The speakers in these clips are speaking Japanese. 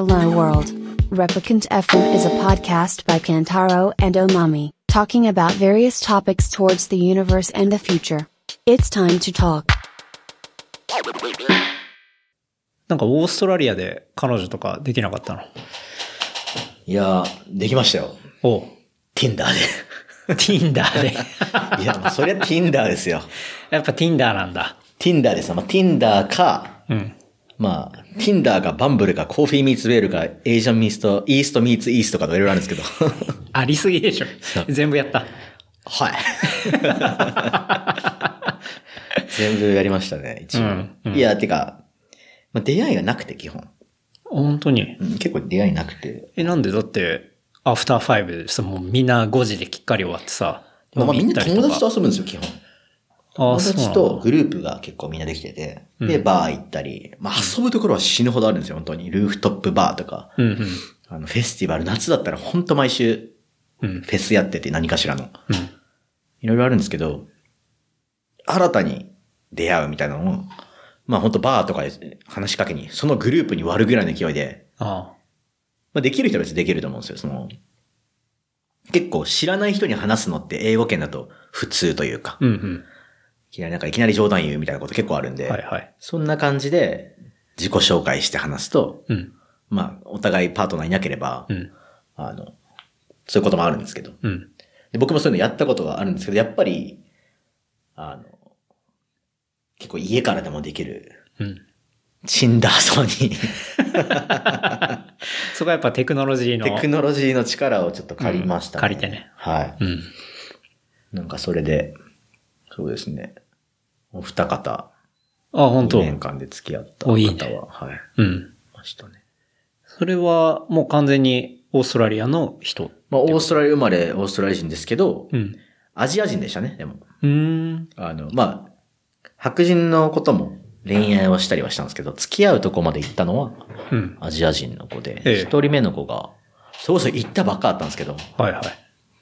Hello World. Replicant FM is a podcast by Kantaro and Omami, talking about various topics towards the universe and the future. It's time to talk. なんかオーストラリアで彼女とかできなかったのいやー、できましたよ。お Tinder で。Tinder で。いや、もうそりゃ Tinder ですよ。やっぱ Tinder なんだ。Tinder ですよ。まあ、Tinder か、うん。まあ、Tinder かバンブルかコーヒーミーツウェールかエージャンミースト、イーストミーツイーストかとかいろいろあるんですけど。ありすぎでしょ。全部やった。はい。全部やりましたね、一応。うんうんいや、てか、まあ、出会いがなくて基本、本当に？うん結構出会いなくて。え、なんで？だって、アフターファイブでさ、もうみんな5時できっかり終わってさ。まあ、まあみんな友達とと。遊ぶんですよ、基本。あ友達。とグループが結構みんなできてて、で、バー行ったり、まあ遊ぶところは死ぬほどあるんですよ、本当に。ルーフトップバーとか、うんうん。あの、フェスティバル、夏だったら本当毎週、うん。フェスやってて何かしらの。うん。いろいろあるんですけど、新たに出会うみたいなのを、まあ本当バーとかで話しかけに、そのグループに割るぐらいの勢いで、あまあできる人は別にできると思うんですよ、その、結構知らない人に話すのって英語圏だと普通というか、うんうん。いきなりなんかいきなり冗談言うみたいなこと結構あるんで、はいはい。そんな感じで自己紹介して話すと、うん。まあお互いパートナーいなければ、うん。あの、そういうこともあるんですけど、うん。で僕もそういうのやったことがあるんですけど、やっぱり、あの、結構家からでもできる、うん。チンダーソーに、そこはやっぱテクノロジーの。テクノロジーの力をちょっと借りましたね。うん借りてね。はい。うん。なんかそれで、そうですね。お二方、あ、本2当年間で付き合った方は、おいいねはい。うん。ましたね。それはもう完全にオーストラリアの人？まあ、オーストラリア生まれ、オーストラリア人ですけど、うん。アジア人でしたね、でも。うーん。あの、まあ、白人のことも恋愛をしたりはしたんですけど、付き合うとこまで行ったのはうん。アジア人の子で、ええ一、人目の子が、それこそ行ったばっかだったんですけど、はいはい。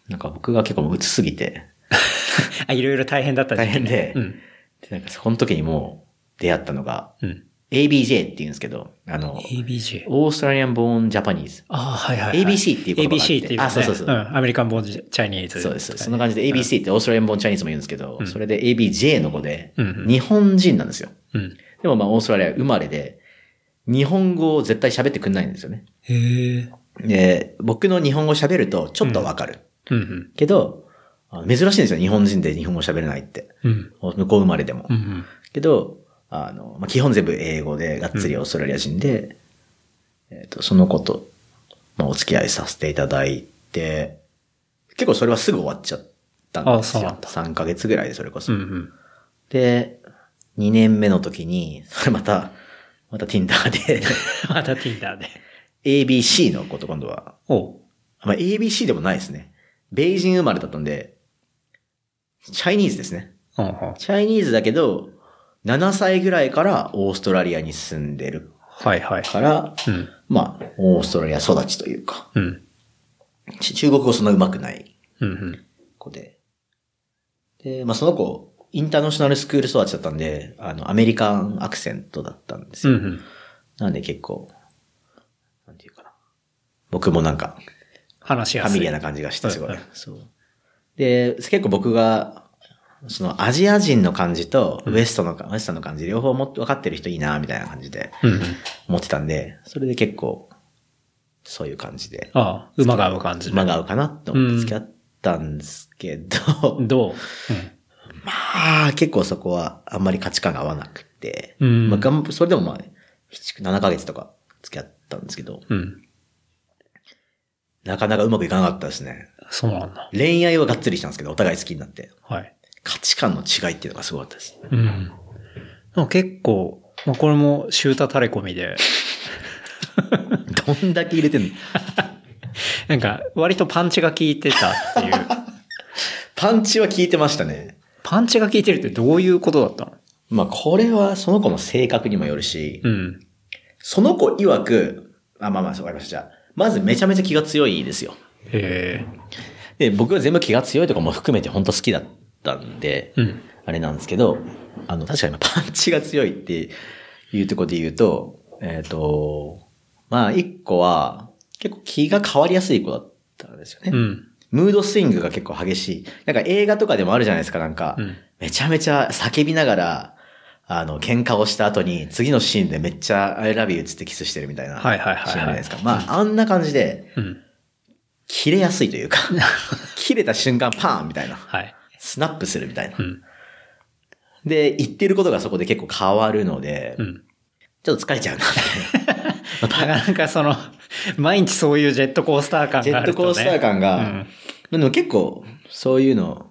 なんか僕が結構うつすぎて、あ、いろいろ大変だった大変でうん。でなんかその時にもう出会ったのが、うん。ABJ って言うんですけど、あの、ABJ。オーストラリアンボーンジャパニーズ。あはいはい、はい。ABC っていう言葉があって ABC っていう、ね。あそうそうそうんアメリカンボーンチャイニーズ。そうです。そんな感じで ABC ってオーストラリアンボーンチャイニーズも言うんですけど、うんそれで ABJ の子でうんう、ん日本人なんですよ。うん。でもまあオーストラリア生まれで、日本語を絶対喋ってくんないんですよね。へえ。で、僕の日本語喋るとちょっとわかる。うんうん。けど、あ珍しいんですよ、日本人で日本語喋れないって。うん。向こう生まれでも。うんうん。けど、あの、まあ、基本全部英語で、がっつりオーストラリア人で、えっ、と、その子と、まあ、お付き合いさせていただいて、結構それはすぐ終わっちゃったんですよあそうなん。だ3ヶ月ぐらいでそれこそ。うんうん。で、2年目の時に、それまた、また Tinder で、また Tinder で。ABC の子と今度は、おう。まあ、ABC でもないですね。ベイジン生まれだったんで、チャイニーズですね。うんうんチャイニーズだけど、7歳ぐらいからオーストラリアに住んでるはいはい。から、うん。まあ、オーストラリア育ちというか、うん。ち中国語そんな上手くないうんうん。子で。で、まあその子、インターナショナルスクール育ちだったんで、あの、アメリカンアクセントだったんですよ。うんうん。なんで結構、なんていうかな。僕もなんか、話しやすい。ファミリアな感じがして、すごいはいはい。そう。で、結構僕が、そのアジア人の感じとウエストの、ウエストの感じ両方も分かってる人いいな、みたいな感じでうんうん。思ってたんで、それで結構、そういう感じで、ああ、馬が合う感じで。馬が合うかなと思って付き合ったんですけど、どう？まあ、結構そこはあんまり価値観が合わなくて、うんまあ、それでもまあ、7 7ヶ月とか付き合ったんですけど、うん。うん。なかなかうまくいかなかったですね。そうなんだ。恋愛はがっつりしたんですけど、お互い好きになって。はい。価値観の違いっていうのがすごかったです。うん。でも結構、まあ、これもシュータ垂れ込みで、どんだけ入れてんの？なんか割とパンチが効いてたっていう。パンチは効いてましたね。パンチが効いてるってどういうことだったの？まあ、これはその子の性格にもよるし、うん。その子曰く、あ、まあまあ、わかりました。じゃあ、まずめちゃめちゃ気が強いですよ。へで、僕は全部気が強いとかも含めて本当好きだったんで、え。うん。あれなんですけど、あの、確かにパンチが強いっていうところで言うと、えっ、と、まあ、一個は、結構気が変わりやすい子だったんですよね。うん。ムードスイングが結構激しい。なんか映画とかでもあるじゃないですか、なんか。うん。めちゃめちゃ叫びながら、あの、喧嘩をした後に、次のシーンでめっちゃ I love you つってキスしてるみたいな。はいはいはいはいシーンじゃないですか。まあ、あんな感じで、うん。切れやすいというか、切れた瞬間パーンみたいな。はい。スナップするみたいなう。ん。で、言ってることがそこで結構変わるので、うん。ちょっと疲れちゃうな、みたいな。なかなかその、毎日そういうジェットコースター感ジェがあると、ね。ットコースター感が、うん。でも結構、そういうの、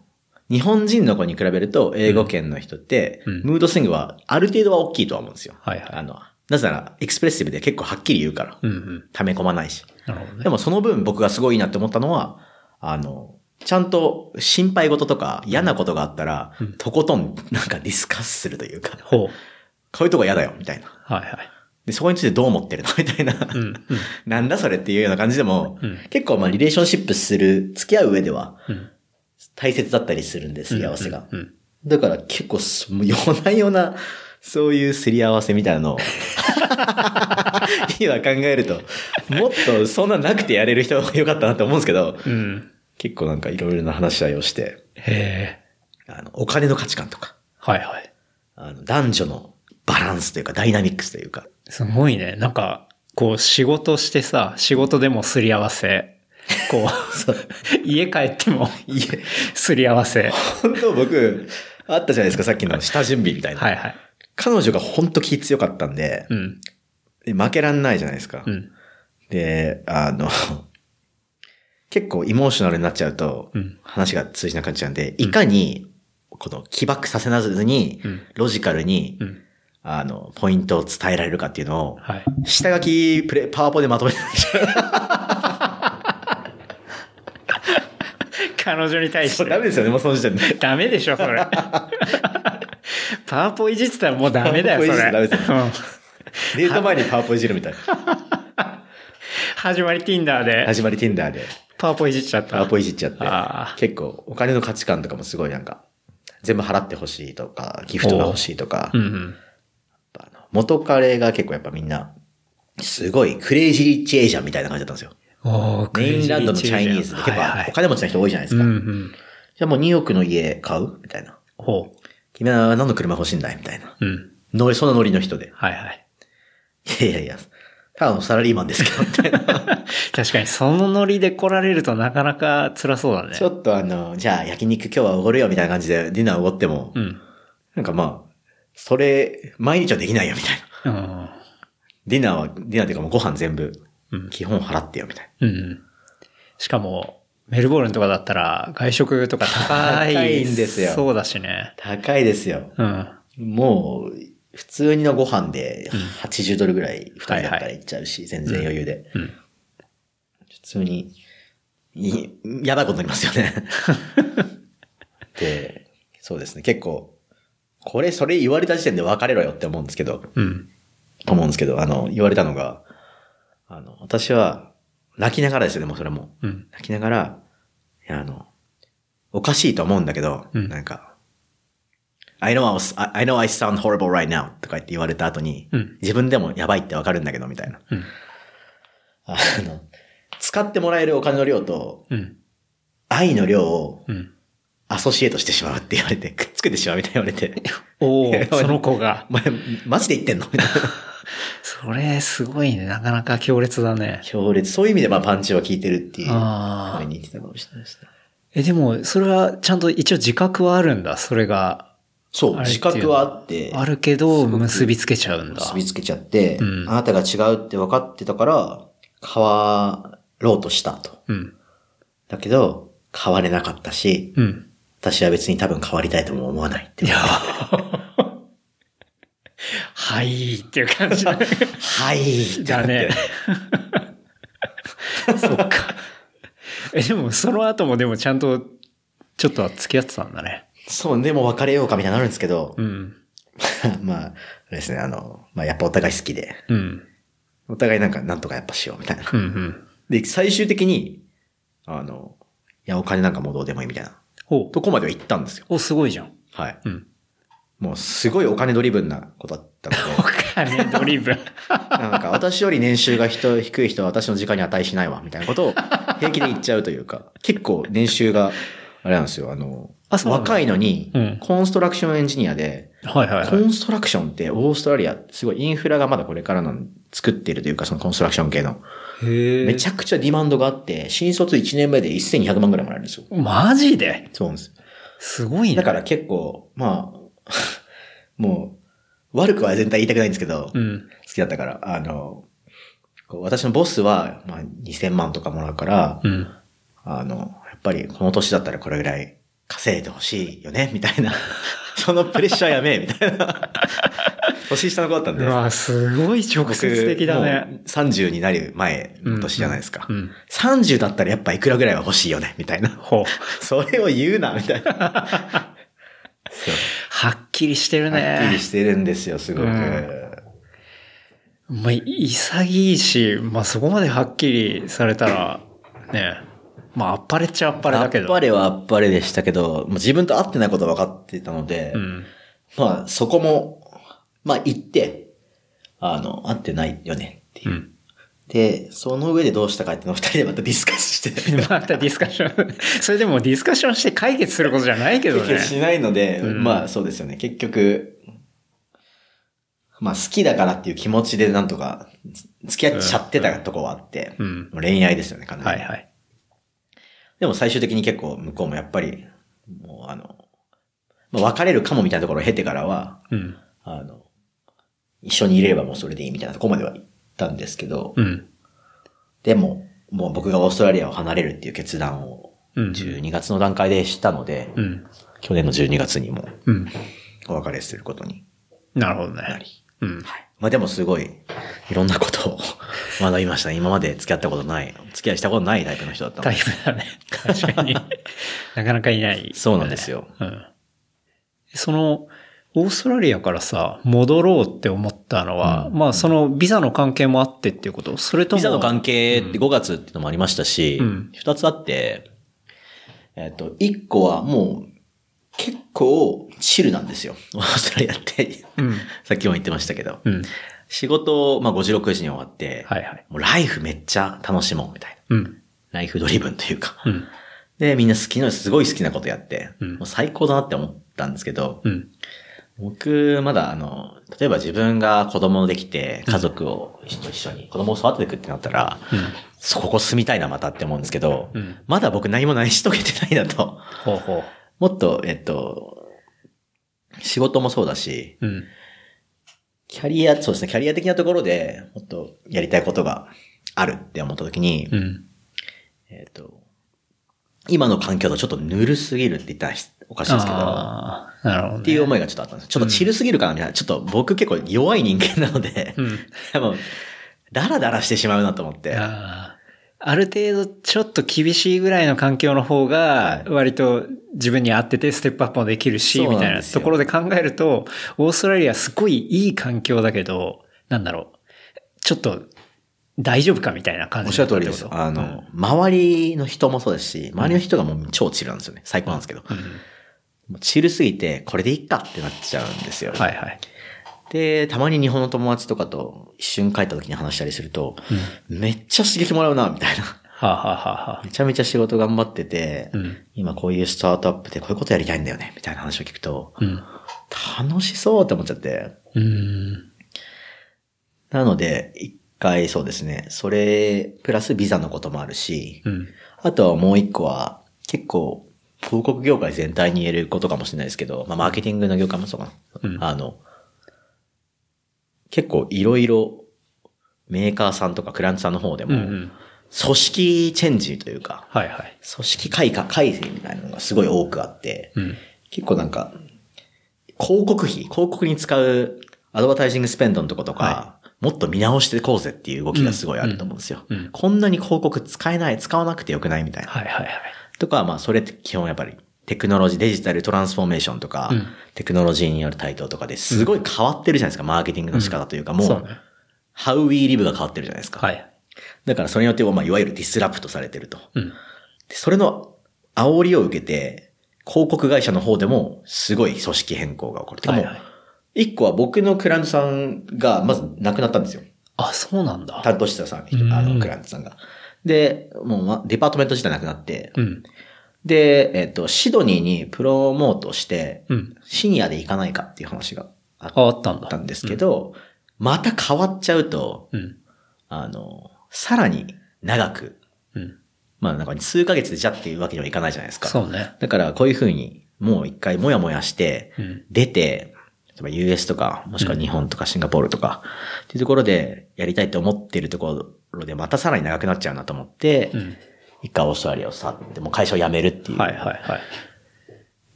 日本人の子に比べると、英語圏の人って、うんムードスイングはある程度は大きいとは思うんですよ。はいはいあの、なぜなら、エクスプレッシブで結構はっきり言うから、うんうん。溜め込まないし。なるほどね。でもその分僕がすごいなって思ったのは、あの、ちゃんと心配事とか嫌なことがあったら、うんとことんなんかディスカスするというか、ほう。こういうとこ嫌だよ、みたいな。はいはい。で、そこについてどう思ってるの？みたいな。うん。うん。なんだそれっていうような感じでも、うん結構まあリレーションシップする、付き合う上ではうん。大切だったりするんです、すり合わせが。うん。だから結構す、もう夜な夜な、そういうすり合わせみたいなのを、今考えると、もっとそんななくてやれる人がよかったなって思うんですけど、うん。うん。結構なんかいろいろな話し合いをして。あの、お金の価値観とか、はいはい。あの、男女のバランスというか、ダイナミックスというか、すごいね。なんか、こう仕事してさ、仕事でもすり合わせ。こう、家帰ってもいえ、すり合わせ。本当僕、あったじゃないですか、さっきの下準備みたいな。はいはい。彼女が本当気強かったんで、うん。で負けらんないじゃないですか。うん。で、あの、結構エモーショナルになっちゃうとうん、話が通じなくなっちゃうんで、いかに、この起爆させなずにうん、ロジカルにう、ん。あの、ポイントを伝えられるかっていうのを、はい。下書きプレ、パワポでまとめて。彼女に対して。ダメですよね、もうその時点で。ダメでしょ、それ。パワポいじってたらもうダメだよ、それ。ダメうんデート前にパワポいじるみたいな。始まり Tinder で、始まり Tinder で、パワポいじっちゃった。パワポいじっちゃってあ、結構お金の価値観とかもすごいなんか、全部払ってほしいとか、ギフトが欲しいとかう、んうん。元彼が結構やっぱみんな、すごいクレイジーリッチエイジャンみたいな感じだったんですよ。メインランドのチャイニーズで結構お金持ちの人多いじゃないですか。じゃあもうニューヨークの家買うみたいな。ほ君は何の車欲しいんだい？みたいな。う。うん。ノリ、そんなノリの人で。はいはい。いやいやいや、ただのサラリーマンですけど、みたいな。確かにそのノリで来られるとなかなか辛そうだね。ちょっとあの、じゃあ焼肉今日はおごるよみたいな感じでディナーおごっても、うん。なんかまあ、それ、毎日はできないよみたいな。うん。ディナーは、ディナーっていうかもうご飯全部うん、基本払ってよみたいうん。しかも、メルボルンとかだったら外食とか高い。高いんですよそうだしね。な。高いですよ。うん。もう、普通にのご飯で80ドルぐらい二人だったらいっちゃうし、全然余裕で。うん。普通に、いやばいことになりますよね。で、そうですね、結構、これ、それ言われた時点で別れろよって思うんですけど、うん。思うんですけど、あの、言われたのが、あの、私は、泣きながらですよね、もうそれも。うん。泣きながら、あの、おかしいと思うんだけど、うんなんか、I know I, was, I know I sound horrible right now とか言って言われた後に、うん自分でもやばいってわかるんだけど、みたいな。うん。あの、使ってもらえるお金の量と、うん。愛の量をうん。アソシエイトしてしまうって言われて、くっつけてしまうみたいに言われて、おお その子が。お前、マジで言ってんの？みたいな。それ、すごいね。なかなか強烈だね。強烈。そういう意味でまあパンチは効いてるっていう、ああに言ってたかもしれないですね。え、でも、それはちゃんと一応自覚はあるんだ。それがそう、自覚はあって、あるけど、結びつけちゃうんだ。結びつけちゃって、うんあなたが違うって分かってたから、変わろうとしたと。うん。だけど、変われなかったし、うん。私は別に多分変わりたいとも思わないっていや、はいっていう感じだね。はい。だね。そっか。え、でも、その後もでもちゃんと、ちょっとは付き合ってたんだね。そう、でも別れようかみたいになるんですけど、うん。まあ、あれですね、あの、まあやっぱお互い好きで、うん。お互いなんかなんとかやっぱしようみたいな。うんうん。で、最終的に、あの、いや、お金なんかもうどうでもいいみたいな。とこまでは行ったんですよ。お、すごいじゃん。はい。うん。もうすごいお金 driven な子だったのお金 driven。で、なんか私より年収が人低い人は私の時間に値しないわ、みたいなことを平気で言っちゃうというか、結構年収が、あれなんですよ、あの、あ若いのにうん、 construction engineer で、はいはいはい。 construction ってオーストラリア、すごいインフラがまだこれからなん作ってるというか、その construction 系の。へめちゃくちゃディマンドがあって、新卒1年目で1200万ぐらいもらえるんですよ。マジで？そうなんです。すごいね。だから結構、まあ、もう、悪くは全体言いたくないんですけど、好うん。きだったから、あの、私のボスは、まあ、2000万とかもらうから、うん。あの、やっぱりこの年だったらこれぐらい稼いでほしいよね、みたいな。そのプレッシャーやめえ、みたいな。年下の子だったんで。うわ、すごい直接的だ僕ね。もう30になる前の年じゃないですか。うん。30だったらやっぱいくらぐらいは欲しいよね、みたいな。ほう。それを言うな、みたいな。はっきりしてるね。はっきりしてるんですよ、すごく。うんまあ、潔いし、まあそこまではっきりされたら、ね、まああっぱれっちゃあっぱれだけど。あっぱれはあっぱれでしたけど、もう自分と会ってないことは分かってたので、うん。まあそこも、まあ言って、あの、会ってないよねっていうう。ん。で、その上でどうしたかっていうのを二人でまたディスカスして。またディスカッション。それでもディスカッションして解決することじゃないけどね。結局しないので、うんまあそうですよね。結局、まあ好きだからっていう気持ちでなんとか付き合っちゃってたとこはあって、うん。恋愛ですよね、完全に。はいはい。でも最終的に結構向こうもやっぱり、もうあの、まあ、別れるかもみたいなところを経てからは、うん。あの、一緒にいれればもうそれでいいみたいなところまでは行ったんですけど、うん。でも、もう僕がオーストラリアを離れるっていう決断をうん。12月の段階でしたので、うん。去年の12月にもうん。お別れすることになるほどね。なり。うん。まあでもすごい、いろんなことを 学びました。今まで付き合ったことない、付き合いしたことないタイプの人だった。タイプだね。確かに。なかなかいない、そうなんですよ。うん。その、オーストラリアからさ、戻ろうって思ったのは、まあそのビザの関係もあってっていうことそれとも。ビザの関係って5月っていうのもありましたし、うん2つあって、えっ、と、1個はもう結構チルなんですよ。オーストラリアって。うん。さっきも言ってましたけど。うん。仕事、まあ5時6時に終わって、はいはい。もうライフめっちゃ楽しもうみたいな。うん。ライフドリブンというか。うん。で、みんな好きな、すごい好きなことやって、うんもう最高だなって思ったんですけど、うん。僕、まだあの、例えば自分が子供できて、家族を一緒に、子供を育てていくってなったら、そこ住みたいなまたって思うんですけど、うんまだ僕何も成し遂げてないなと。ほうほもっと、えっと、仕事もそうだし、う。うん。キャリア、そうですね、キャリア的なところでもっとやりたいことがあるって思った時に、うん。えっと、今の環境だとちょっとぬるすぎるって言ったらおかしいですけど、ああ、なるほど、ね。っていう思いがちょっとあったんです。ちょっとチルすぎるかなみたいな。ちょっと僕結構弱い人間なので、うん。多分、ダラダラしてしまうなと思って。ああある程度ちょっと厳しいぐらいの環境の方が割と自分に合っててステップアップもできるし、みたいなところで考えると、オーストラリアすごいいい環境だけど、なんだろう。ちょっと大丈夫かみたいな感じおっしゃる通りです。あの、周りの人もそうですし、周りの人がもう超チルなんですよね。最高なんですけど。うんもうチルすぎて、これでいっかってなっちゃうんですよ。はいはい。で、たまに日本の友達とかと一瞬帰った時に話したりすると、めっちゃ刺激もらうな、みたいな。はあ、はあはめちゃめちゃ仕事頑張ってて、うん今こういうスタートアップでこういうことやりたいんだよね、みたいな話を聞くと、うん。楽しそうって思っちゃって。うん。なので、一回そうですね、それ、プラスビザのこともあるし、うん。あとはもう一個は、結構、広告業界全体に言えることかもしれないですけど、まあ、マーケティングの業界もそうかな。うんあの、結構いろいろ、メーカーさんとかクライアントさんの方でも。組織チェンジというか、はいはい。組織改革、改正みたいなのがすごい多くあって、うん。結構なんか、広告費、広告に使うアドバタイジングスペンドのとことか、はもっと見直していこうぜっていう動きがすごいあると思うんですよ。うんうんこんなに広告使えない、使わなくてよくないみたいな。はいはいはい。とか、まあそれって基本やっぱりテクノロジー、デジタルトランスフォーメーションとか、うんテクノロジーによる台頭とかですごい変わってるじゃないですか、マーケティングの仕方というか、もう、ね。how we live が変わってるじゃないですか。はい。だからそれによって、まあいわゆるディスラプトされてると。うん。でそれの煽りを受けて、広告会社の方でもすごい組織変更が起こる。はいはい一個は僕のクライアントさんがまず亡くなったんですよ。あ、そうなんだ。担当してたさん、うんあの、クライアントさんが。で、もうま、デパートメント自体なくなって、うん。で、えっと、シドニーにプロモートして、うん。シニアで行かないかっていう話があったんですけど、また変わっちゃうと、うん。あの、さらに長く、うん。まあなんか数ヶ月でじゃっていうわけにはいかないじゃないですか。そうね。だからこういうふうに、もう一回もやもやして、うん。出て、例えば US とか、もしくは日本とかシンガポールとか、っていうところでやりたいと思ってるところで、またさらに長くなっちゃうなと思って、うん。一回オーストラリアを去って、もう会社を辞めるっていう、はいはいはい。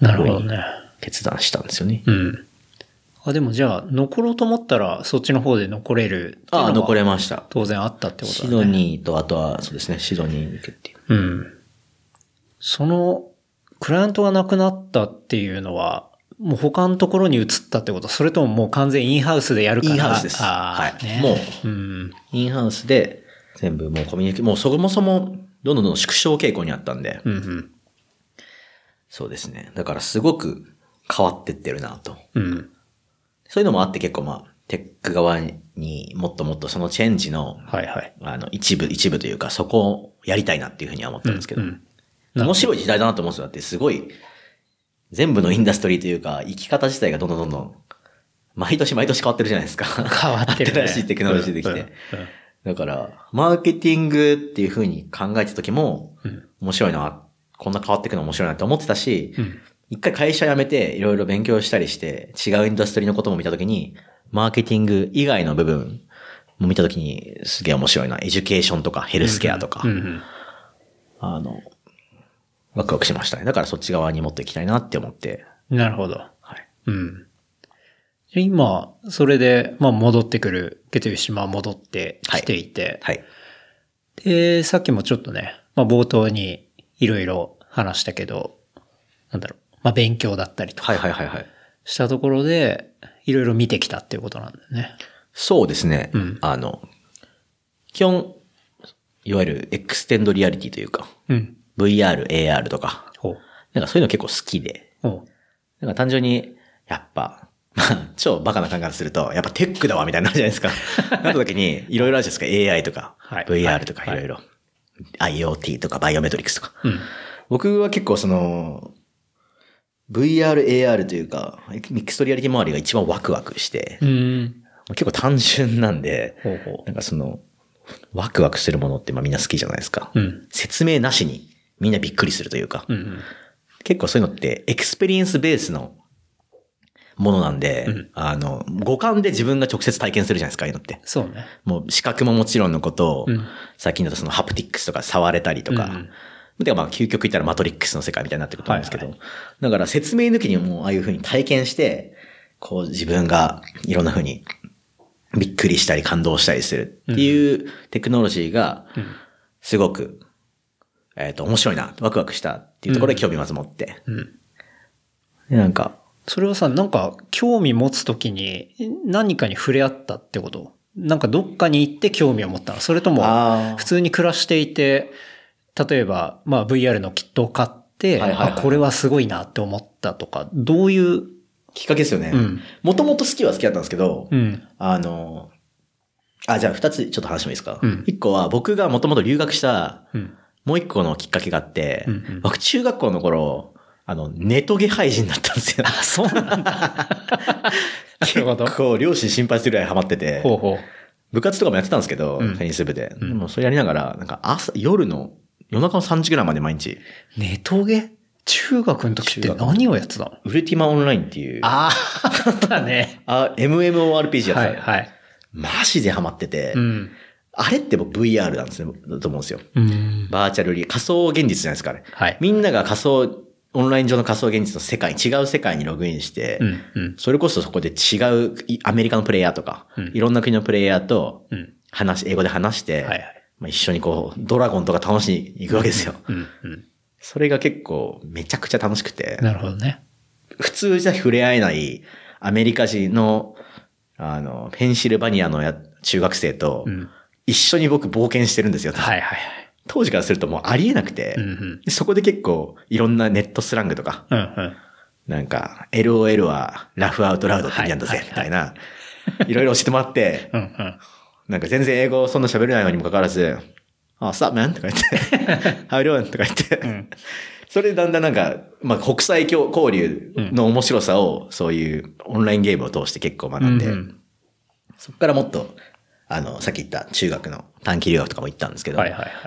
なるほどね。決断したんですよね。うん。あ、でもじゃあ、残ろうと思ったら、そっちの方で残れるああ、残れました。当然あったってことだね。シドニーと、あとは、そうですね、シドニーに行くっていう。うん。その、クライアントが亡くなったっていうのは、もう他のところに移ったってこと？それとももう完全インハウスでやるから？インハウスですはいねもううん。インハウスで、全部もうコミュニケもうそもそも、どんどんどん縮小傾向にあったんで、うんうん。そうですね。だからすごく変わってってるなと。うん。そういうのもあって結構まあ、テック側にもっともっとそのチェンジの、はいはい。あの、一部、一部というか、そこをやりたいなっていうふうには思ったんですけど、うんうん面白い時代だなと思うんですよ。だってすごい、全部の industry というか、生き方自体がどんどんどんどん、毎年毎年変わってるじゃないですか。変わってるね。新しいテクノロジーできて。うんうんだから、マーケティングっていうふうに考えた時も、うん面白いな、こんな変わっていくの面白いなって思ってたし、うん一回会社辞めていろいろ勉強したりして、違う industry のことも見たときに、マーケティング以外の部分も見たときに、すげえ面白いな。 education とかヘルスケアとか、あの、ワクワクしましたね。だからそっち側にもっと行きたいなって思って、なるほど。はい。うん。今、それで、まあ戻ってくる、月曜島戻ってきていて、はい。で、さっきもちょっとね、まあ冒頭にいろいろ話したけど、なんだろう、まあ勉強だったりとかはいはいはいはい。したところで、いろいろ見てきたっていうことなんだよね。そうですね。うんあの、基本、いわゆる extended reality というか、うん。VR、AR とか、ほう。なんかそういうの結構好きで、ほう。なんか単純に、やっぱ、まあ、超バカな考え方すると、やっぱテックだわ、みたいになるじゃないですか。なった時に、いろいろあるじゃないですか。AI とか、はい VR とかはいいろいろ。IoT とか、バイオメトリクスとか。うん。僕は結構その、VR、AR というか、 mixed reality 周りが一番ワクワクして、うん。結構単純なんで、ほうほなんかその、ワクワクするものってまあみんな好きじゃないですか。う。うん。説明なしにみんなびっくりするというか、うんうん。結構そういうのって experience base のものなんで、うんあの、五感で自分が直接体験するじゃないですか、ああいうのって。そうね。もう視覚ももちろんのことを、うん最近だとその haptics とか触れたりとか、うんうんでまあ究極言ったらマトリックスの世界みたいになってくると思うんですけど、はいだから説明抜きにもうああいう風に体験して、こう自分がいろんな風にびっくりしたり感動したりするっていうテクノロジーが、うん。すごく、えっ、と、面白いな、ワクワクしたっていうところで興味まず持って。うん。で、なんか、それはさ、なんか、興味持つときに、何かに触れ合ったってこと？なんかどっかに行って興味を持ったの？それとも普通に暮らしていて、例えば、まあ VR のキットを買って、はいはいはいあ、これはすごいなって思ったとか、どういう、きっかけですよね。うん。もともと好きは好きだったんですけど、うん。あの、あ、じゃあ二つちょっと話してもいいですか？うん。一、個は僕がもともと留学した、うん。もう一個のきっかけがあって、うんうん。僕中学校の頃、あの、ネトゲ廃人だったんですよ。あ、そうなんだ。なるほど。結構両親心配するぐらいハマってて、ほうほう。部活とかもやってたんですけど、うんテニス部で。うんでもそれやりながら、なんか朝、夜の、夜中の3時ぐらいまで毎日、ネトゲ中学の時って何をやってたの？ウルティマオンラインっていう、ああ、あったね。あ MMORPG やってたのはい、はい。マジでハマってて、うん。あれって僕 VR なんですね、だと思うんですよ。うん。バーチャルリ、仮想現実じゃないですか、あれ。はい。みんなが仮想、オンライン上の仮想現実の世界、違う世界にログインして、うん。うん。それこそそこで違う、いアメリカのプレイヤーとか、うんいろんな国のプレイヤーとうん。英語で話して、はいはい。まあ、一緒にこう、ドラゴンとか楽しに行くわけですよ。うん。うん。それが結構めちゃくちゃ楽しくて、なるほどね。普通じゃ触れ合えないアメリカ人の、あの、ペンシルバニアのや中学生とう、ん。一緒に僕冒険してるんですよ。はいはいはい。当時からするともうありえなくて、うんうん。そこで結構いろんなネットスラングとか、うんうん。なんか、LOL はラフアウトラウドって意味なんだぜはい、みたいな、いろいろ教えてもらって、うんうん。なんか全然英語そんな喋れないのにもかかわらず、あ、スターマンとか言って、How you doing? とか言って、んそれでだんだんなんか、まあ国際交交流の面白さを、そういうオンラインゲームを通して結構学んで、うんうんそこからもっと、あの、さっき言った中学の短期留学とかも行ったんですけど。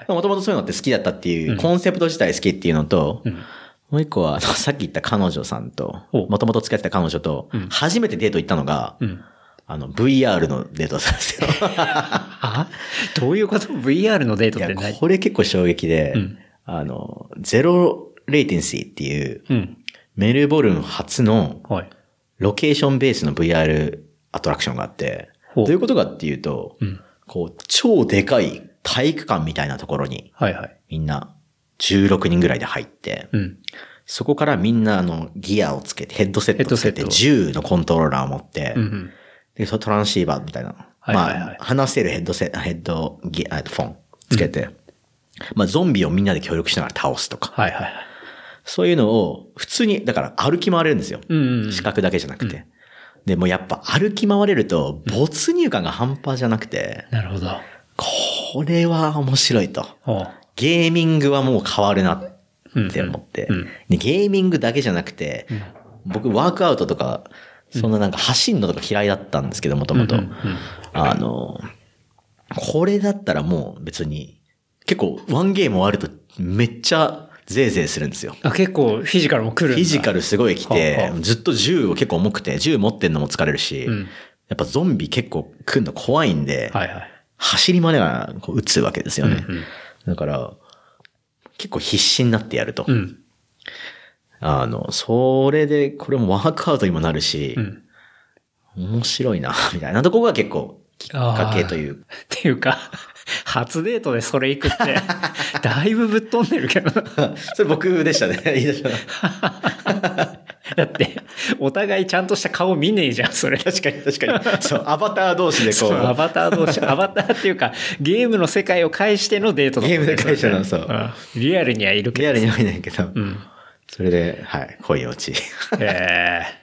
もともとそういうのって好きだったっていう、コンセプト自体好きっていうのと、んもう一個は、さっき言った彼女さんと、おもともと付き合ってた彼女と、初めてデート行ったのが、うん。あの、VR のデートだったんですよ。あ？どういうこと ?VR のデートって何、これ結構衝撃で、んあの、ゼロレイテンシーっていう、うん。メルボルン初のはい。ロケーションベースの VR アトラクションがあって、どういうことかっていうと、うん。こう、超でかい体育館みたいなところに、はいはい。みんな16人ぐらいで入って、うん。そこからみんなあの、ギアをつけて、ヘッドセットをつけて、銃のコントローラーを持って、うんうん。で、そのトランシーバーみたいな。はいはいはいまあ、話せるヘッドセット、ヘッドギア、フォンつけて、まあ、ゾンビをみんなで協力しながら倒すとか。はいはいはい。そういうのを、普通に、だから歩き回れるんですよ。うんうん視覚だけじゃなくて。で、もうやっぱ歩き回れると、没入感が半端じゃなくて、なるほど。これは面白いと。ゲーミングはもう変わるなって思って。うん。うん。でゲーミングだけじゃなくて、僕ワークアウトとか、そんななんか走んのとか嫌いだったんですけど、もともと。あの、これだったらもう別に、結構ワンゲーム終わるとめっちゃゼーゼーするんですよ。あ、結構フィジカルも来るフィジカルすごい来はてあは、ずっと銃を結構重くて、銃持ってんのも疲れるし、うんやっぱゾンビ結構来るの怖いんで、はいはい。走りまではこう撃つわけですよね。うんうんだから、結構必死になってやると。うん。あの、それで、これもワークアウトにもなるしう、ん。面白いな、みたいなとこが結構きっかけという。っていうか、初デートでそれ行くって、だいぶぶっ飛んでるけど。それ僕でしたね、言い出したのだって、お互いちゃんとした顔見ねえじゃん、それ。確かに確かに。そう、アバター同士でこそう、アう、バター同士、アバターっていうか、ゲームの世界を介してのデートだゲームで介してのそうんリアルにはいるけど。リアルにはいないけど、うん。それで、はい、恋落ち。ええ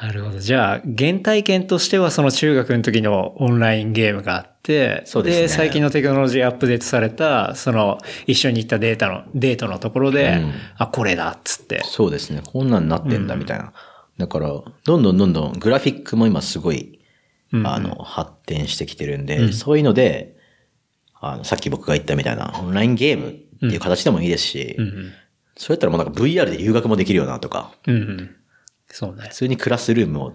なるほど。じゃあ、原体験としてはその中学の時のオンラインゲームがあって、そうですね最近のテクノロジーアップデートされた、その、一緒に行ったデータの、デートのところで、うんあ、これだっつって。そうですね。こんなんなってんだ、みたいな。だから、どんどんどんどんグラフィックも今すごい、うんあの、発展してきてるんで、そういうので、あの、さっき僕が言ったみたいな、オンラインゲームっていう形でもいいですし、うんそうやったらもうなんか VR で留学もできるよなとか、うん。うんうん。そうね普。通にクラスルームを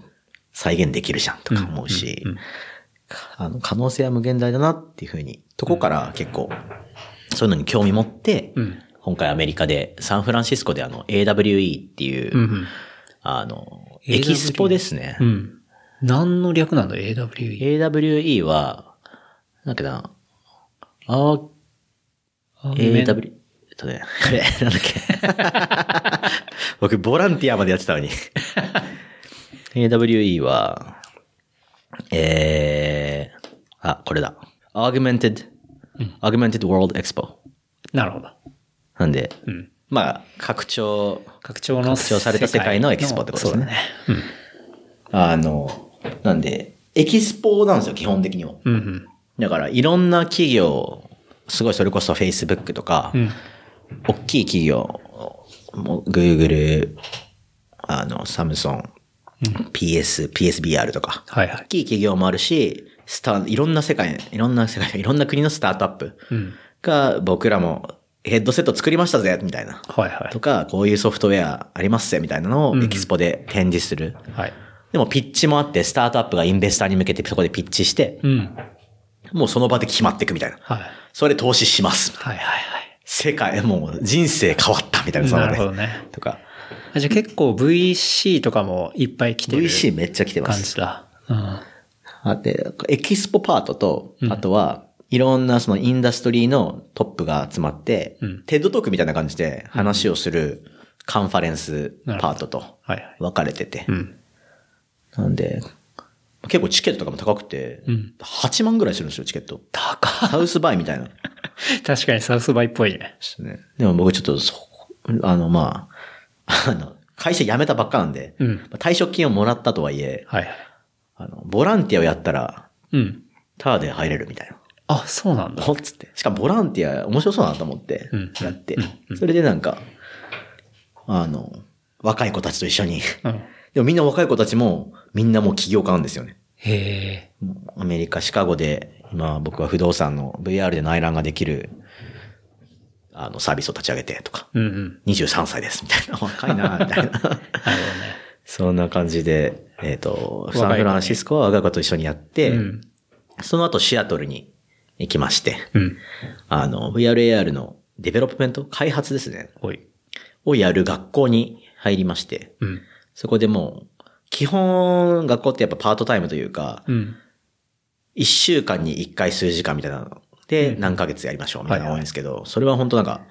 再現できるじゃんとか思うし、あの、可能性は無限大だなっていうふうに、とこから結構、そういうのに興味持って、うん。今回アメリカで、サンフランシスコであの、AWE っていう、うんうん。あの、エキスポですね。うん。何の略なんだ ?AWE。AWE は、なんだっけな、あ、AW、えっとね、あれ、なんだっけ。僕、ボランティアまでやってたのに。AWE は、えー、あ、これだ。Augmented, Augmented World Expo。なるほど。なんで、うん。まあ、拡張、拡張の。拡張された世界のエキスポってことですねそうだね。あの、なんで、エキスポなんですよ、基本的には。うん。うんだから、いろんな企業、すごいそれこそ Facebook とか、うん。うん。大きい企業、もう Google、あの、サムソン、PS、PSBR とか、はいはい大。きい企業もあるし、スター、いろんな世界、いろんな世界、いろんな国のスタートアップうん。が僕らもヘッドセット作りましたぜ、みたいな。はいはいと。か、こういうソフトウェアありますぜ、みたいなのをエキスポで展示する。はい。でもピッチもあって、スタートアップがインベスターに向けてそこでピッチして、うん。もうその場で決まっていくみたいな。はい。それ投資します。はいはい世界、もう人生変わったみたいな、そはい。の場でなるほどね。とか。あじゃあ結構 VC とかもいっぱい来てる VC めっちゃ来てます。感じだ。うん。あで、エキスポパートと、あとは、いろんなその industry のトップが集まって、うん TED talk みたいな感じで話をするカンファレンスパートと。分かれてて。うん。なんで、結構チケットとかも高くて、うん8万ぐらいするんですよ、チケット。高っサウスバイみたいな。確かにサウスバイっぽいね。ですね。でも僕ちょっとそ、あの、まあ、あの、会社辞めたばっかなんで、うん。まあ退職金をもらったとはいえ、はいはい。あの、ボランティアをやったら、うん。タダで入れるみたいな。あ、そうなんだ。つって。しかもボランティア面白そうだなと思ってうん、やってそれでなんか、あの、若い子たちと一緒に。うん。でもみんな若い子たちも、みんなもう起業家なんですよね。へえ。アメリカ、シカゴで、今僕は不動産の VR で内覧ができる、あの、サービスを立ち上げてとか、うんうん。23歳です、みたいな。若いな、みたいな。なるほどね。そんな感じで、えっ、と、子にサンフランシスコは若い子と一緒にやって、うん。その後シアトルに行きまして、うん。あの、VRAR の development 開発ですね。をやる学校に入りまして、うん。そこでもう、基本、学校ってやっぱパートタイムというか、うん。一週間に一回数時間みたいなので、うん何ヶ月やりましょうみたいなのが多いんですけど、それは本当なんか、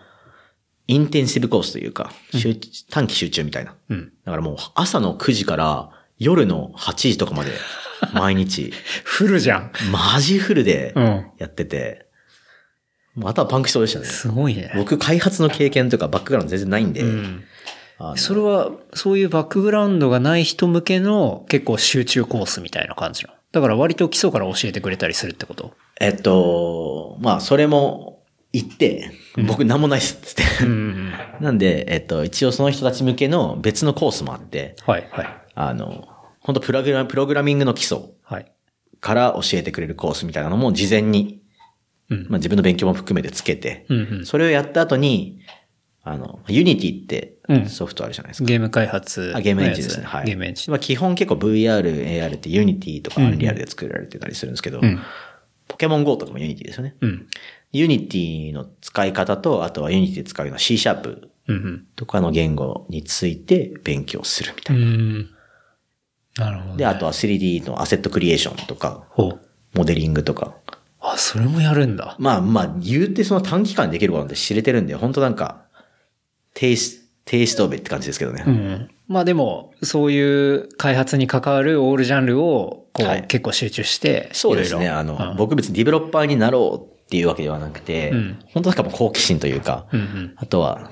インテンシブコースというか、集短期集中みたいな。うん。だからもう朝の9時から夜の8時とかまで、毎日、フルじゃん。マジフルでうん。やってて、もうあとはパンクしそうでしたね。すごいね。僕開発の経験とかバックグラウンド全然ないんで、それは、そういうバックグラウンドがない人向けの結構集中コースみたいな感じの？だから割と基礎から教えてくれたりするってこと？えっと、まあそれも言って、僕なんもないっすって。うん。なんで、えっと、一応その人たち向けの別のコースもあって、はい、はい。あの、本当プログラプログラミングの基礎はい。から教えてくれるコースみたいなのも事前に、うん。まあ自分の勉強も含めてつけて、うんうん。それをやった後に、あの、 Unity ってうんソフトあるじゃないですか。ゲーム開発。あゲームエンジンですね。はい。ゲームエンジン。まあ基本結構 VR、AR って Unity とか Unreal で作られてたりするんですけど、うん。ポケモン GO とかも Unity ですよね。うん。 Unity の使い方と、あとはユニティで使うような C シャープうんとかの言語について勉強するみたういな。ん。なるほど、ね。で、あとは 3D の asset creation とか。モデリングとか。あ、それもやるんだ。まあまあ、言うてその短期間でできることなんて知れてるんで、本当なんか、テイス、テイストベって感じですけどね。うん。まあでも、そういう開発に関わるオールジャンルを、こう、はい結構集中して、そうですね。あの、うん僕別にディベロッパーになろうっていうわけではなくて、うん本当なんかもう好奇心というか、うんうん。あとは、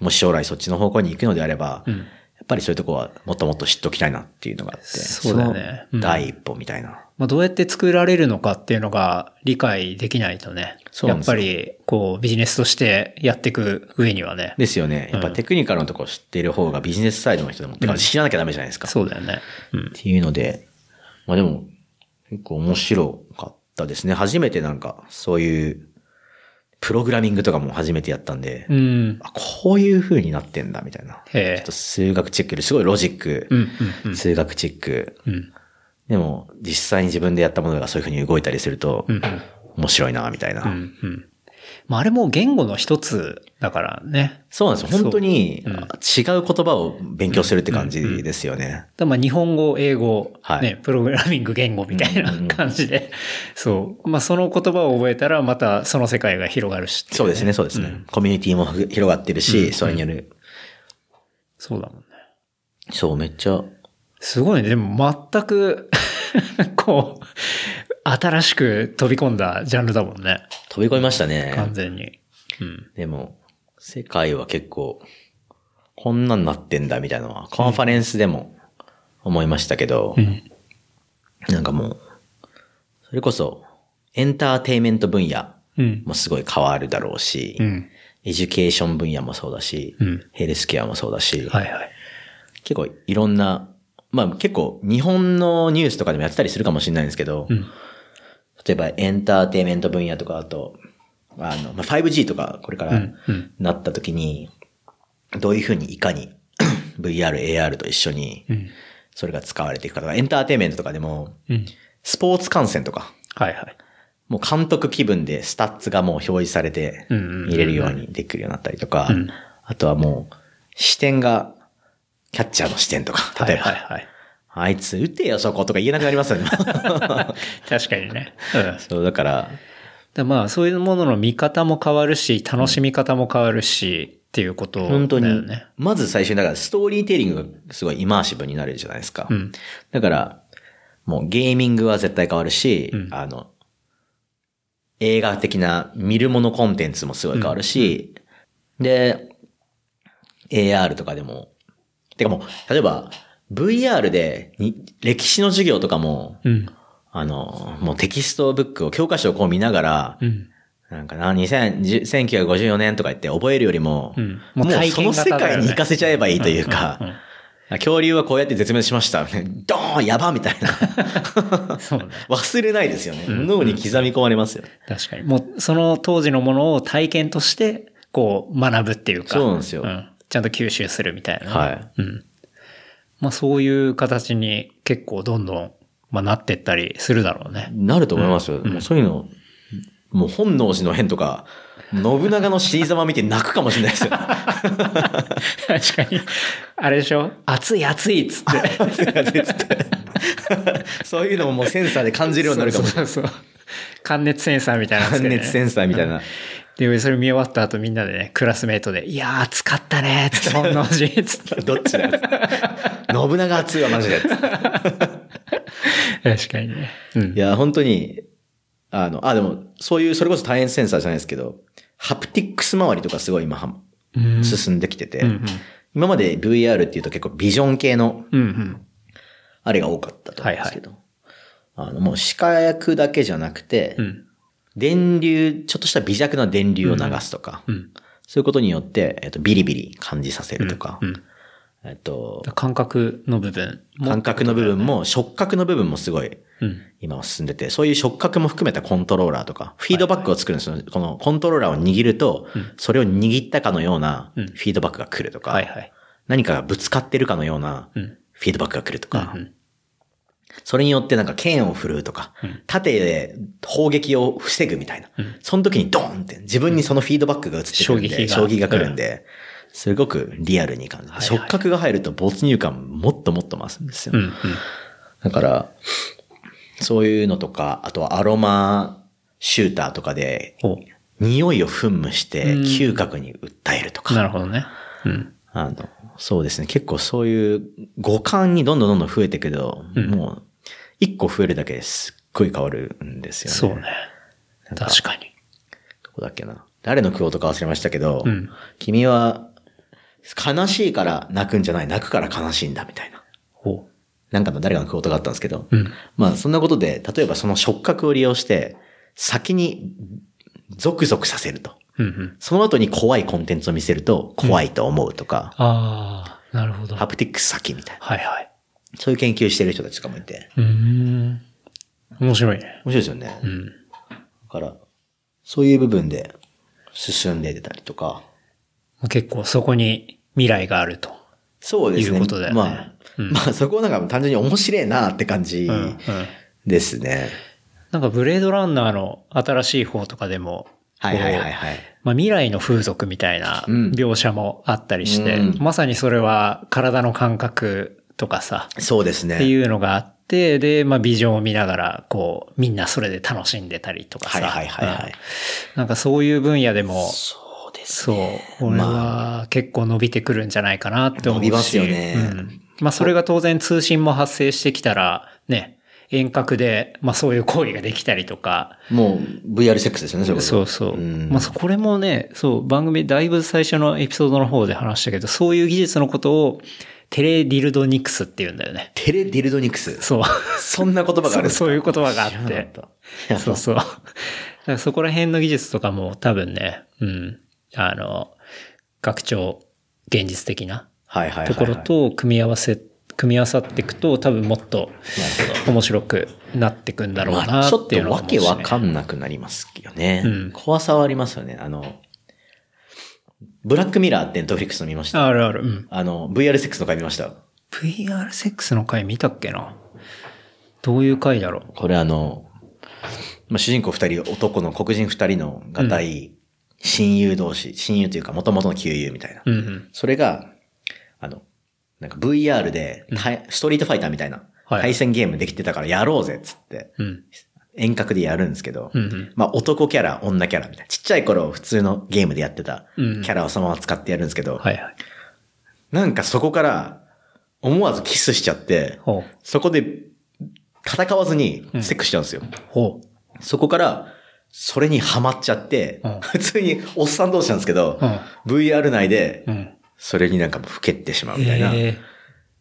もし将来そっちの方向に行くのであれば、うんやっぱりそういうとこはもっともっと知っときたいなっていうのがあって、そうだよね第一歩みたいな。まあどうやって作られるのかっていうのが理解できないとね。やっぱり、こう、ビジネスとしてやっていく上にはね。ですよね。やっぱテクニカルのところ知っている方がビジネスサイドの人でも、てか知らなきゃダメじゃないですか。そうだよね。うんっ。ていうので、まあでも、結構面白かったですね。初めてなんか、そういう、プログラミングとかも初めてやったんで、うん。あこういう風になってんだ、みたいな。ちょっと。数学チックですごいロジック、うん、うん、数学チック。うん。うん。でも、実際に自分でやったものがそういう風に動いたりすると、うん、面白いな、みたいな。うん、うん。まああれも言語の一つだからね。そうなんですよ。本当に、違う言葉を勉強するって感じですよね。だからまあ日本語、英語、はいね、プログラミング言語みたいなうんうんうん感じで、そう。まあその言葉を覚えたらまたその世界が広がるしっていそうですね、そうですね。コミュニティもふ広がってるし、うんそれによる。そうだもんね。そう、めっちゃ、すごいね。でも全く、こう、新しく飛び込んだジャンルだもんね。飛び込みましたね。完全に。うん。でも、世界は結構、こんなんなってんだみたいなのは、コンファレンスでも思いましたけど、うん。なんかもう、それこそ、エンターテイメント分野うん。もすごい変わるだろうし、うん。 education 分野もそうだし、うんヘルスケアもそうだし、はいはい。結構いろんな、まあ結構日本のニュースとかでもやってたりするかもしれないんですけど、うん。例えばエンターテイメント分野とかあと、あの、まあ、5G とかこれからなった時に、どういうふうにいかに VR、AR と一緒にうん。それが使われていくかとか、エンターテイメントとかでも、うん。スポーツ観戦とか、はいはい。もう監督気分で stats がもう表示されて見れるようにできるようになったりとかうん、あとはもう視点がキャッチャーの視点とか、例えば、はいはいはい。あいつ打てよそことか言えなくなりますよね。確かにね。うん。そう、だから、でまあ、そういうものの見方も変わるし、楽しみ方も変わるし、っていうことね。本当に、まず最初に、だから storytelling がすごい immersive になるじゃないですか。うん。だから、もうゲーミングは絶対変わるし、うんあの、映画的な見るものコンテンツもすごい変わるし、で、AR とかでも、てかもう、例えば、VR でに歴史の授業とかも、うん。あの、もう textbook を、教科書をこう見ながら、うん。なんかな、2000 1954年とか言って覚えるよりも、うんもうもう体その世界に行かせちゃえばいいというか、うんうん恐竜はこうやって絶滅しました。ドーンやばみたいな。忘れないですよね。ん脳に刻み込まれますよ。確かに。もう、その当時のものを体験として、こう、学ぶっていうか。そうなんですよん。ちゃんと吸収するみたいなね。はいうん。まあ、そういう形に結構どんどん、まあ、なってったりするだろうね。なると思いますよ。もうそういうの、もう本能寺の変とか、信長の死に様見て泣くかもしれないですよ。確かに。あれでしょ？熱い熱いっつって。そういうのももうセンサーで感じるようになるかもしれない。そうそうそう。感熱センサーみたいなね感熱センサーみたいな。で、それ見終わった後みんなでね、クラスメイトで、いやー暑かったねーつって、本能寺つって。どっちだよ。信長熱いわ、マジで。確かにね。うんい。や、本当に、あの、あ、でも、そういう、それこそ単円センサーじゃないですけど、ハプティックス周りとかすごい今進んできてて、うんうん今まで VR っていうと結構ビジョン系の。あれが多かったと思うんですけど、あの、もう視覚だけじゃなくて、うん。電流、ちょっとした微弱な電流を流すとか、うん。そういうことによって、えっと、ビリビリ感じさせるとか、うん。えっと、感覚の部分も。感覚の部分も、触覚の部分もすごい、うん。今は進んでて、そういう触覚も含めたコントローラーとか、フィードバックを作るんですよ。このコントローラーを握ると、それを握ったかのようなフうんィードバックが来るとか、はいはい。何かがぶつかってるかのようなうん。フィードバックが来るとか、うんそれによってなんか剣を振るうとか、うん縦で砲撃を防ぐみたいな。うんその時にドーンって自分にそのフィードバックが移ってくるんで、衝撃が来るんで、すごくリアルに感じる。触覚が入ると没入感もっともっと増すんですよ。だから、そういうのとか、あとはアロマシューターとかで、お匂いを噴霧してうん嗅覚に訴えるとか。なるほどね。うん。あの、そうですね。結構そういう五感にどんどんどんどん増えていくけど、うんもう、一個増えるだけですっごい変わるんですよね。そうね。確かに。どこだっけな。誰のクオートか忘れましたけど、うん君は悲しいから泣くんじゃない、泣くから悲しいんだみたいな。おなんかの誰かのクオートがあったんですけど、うん。まあそんなことで、例えばその触覚を利用して、先にゾクゾクさせると。うんうん。その後に怖いコンテンツを見せると怖いと思うとか、ああ、なるほど。ハプティックス先みたいな。はいはい。そういう研究してる人たちとかもいて。うーん。面白いね。面白いですよね。だうん。から、そういう部分で進んで出たりとか。結構そこに未来があると。そうですね。いうことだよねまあ、うんまあそこはなんか単純に面白いなって感じうん。うん。ですね。なんかブレードランナーの新しい方とかでも、はいはいはいはい。まあ、未来の風俗みたいなうん描写もあったりして、うんまさにそれは体の感覚とかさ、そうですね。っていうのがあって、で、まあ、ビジョンを見ながら、こう、みんなそれで楽しんでたりとかさ。はいはいはいはいうんなんかそういう分野でも、そうですそうね。、俺まあ、は結構伸びてくるんじゃないかなって思うし。伸びますよねうん。まあそれが当然通信も発生してきたら、ね、遠隔で、まあそういう行為ができたりとか、もう VR セックスですよね、それこそうそう。んまあ、これもね、そう、番組だいぶ最初のエピソードの方で話したけど、そういう技術のことをテレディルドニクスって言うんだよね。テレディルドニクス。そう。そんな言葉があるんそうそういう言葉があってそうそう。だからそこら辺の技術とかも多分ね、うん。あの、学長現実的な。ところと組み合わせ、組み合わさっていくと多分もっと。面白くなっていくんだろうまあ、なちょっっていうとわのは思うしね、けわかんなくなりますよね。うん怖さはありますよね。あの、ブラックミラーってネットフリックスの見ました。あるある。うん。あの、VR セックスの回見ました。VR セックスの回見たっけな？どういう回だろう？これあの、まあ、主人公二人、男の黒人二人のが大親友同士、親友というか元々の旧友みたいな。うんうん。それが、あの、なんか VR で、対ストリートファイターみたいなはい対戦ゲームできてたからやろうぜっつって、うん。遠隔でやるんですけど、うんうん。まあ男キャラ、女キャラみたいな。ちっちゃい頃普通のゲームでやってたキうんャラをそのまま使ってやるんですけど、はいはい。なんかそこから思わずキスしちゃって。そこで戦わずにセックスしちゃうんですよ。ほう。そこから、それにハマっちゃって、うん普通におっさん同士なんですけど、うん。VR 内で、うん。それになんかもうふけってしまうみたいな。え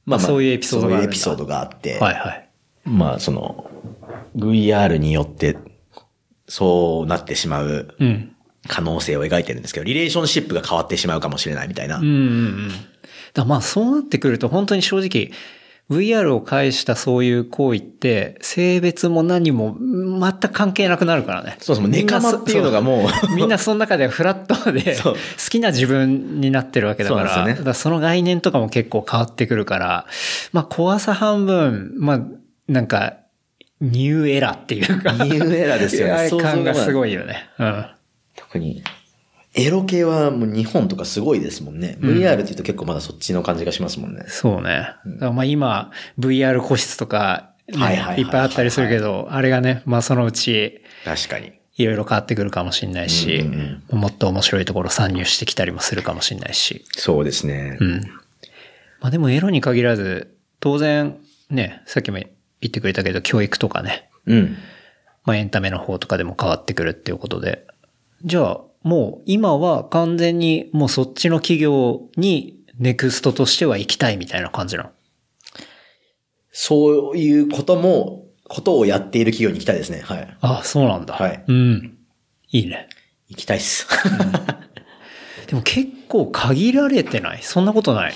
まそういうエピソードがあるんだそういうエピソードがあって、ーはいはい。まあその、VR によって、そうなってしまううん。可能性を描いてるんですけど、リレーションシップが変わってしまうかもしれないみたいな。うんうんうん。だまあそうなってくると本当に正直 VR を介したそういう行為って性別も何も全く関係なくなるからね。そうそう、ネカマっていうのがもう、みんなその中でフラットで 好きな自分になってるわけだから、そねだからその概念とかも結構変わってくるから、まあ怖さ半分、まあなんかニューエラーっていうか、ニューエラーですよね 感がすごいよね。うん。特に、エロ系はもう日本とかすごいですもんね。VR って言うと結構まだそっちの感じがしますもんね。そうね。だからまあ今、VR 個室とか、ねはいはいはいはいいっぱいあったりするけど、あれがね、まあそのうち、確かに。いろいろ変わってくるかもしれないし、うんうんもっと面白いところ参入してきたりもするかもしれないし。そうですね。うん。まあでもエロに限らず、当然、ね、さっきも言ってくれたけど、教育とかね、うん。まあエンタメの方とかでも変わってくるっていうことで。じゃあ、もう今は完全にもうそっちの企業にネクストとしては行きたいみたいな感じなの？そういうことも、ことをやっている企業に行きたいですね。はい。あ、そうなんだ。はいうん。いいね。行きたいっす。でも結構限られてない？そんなことない？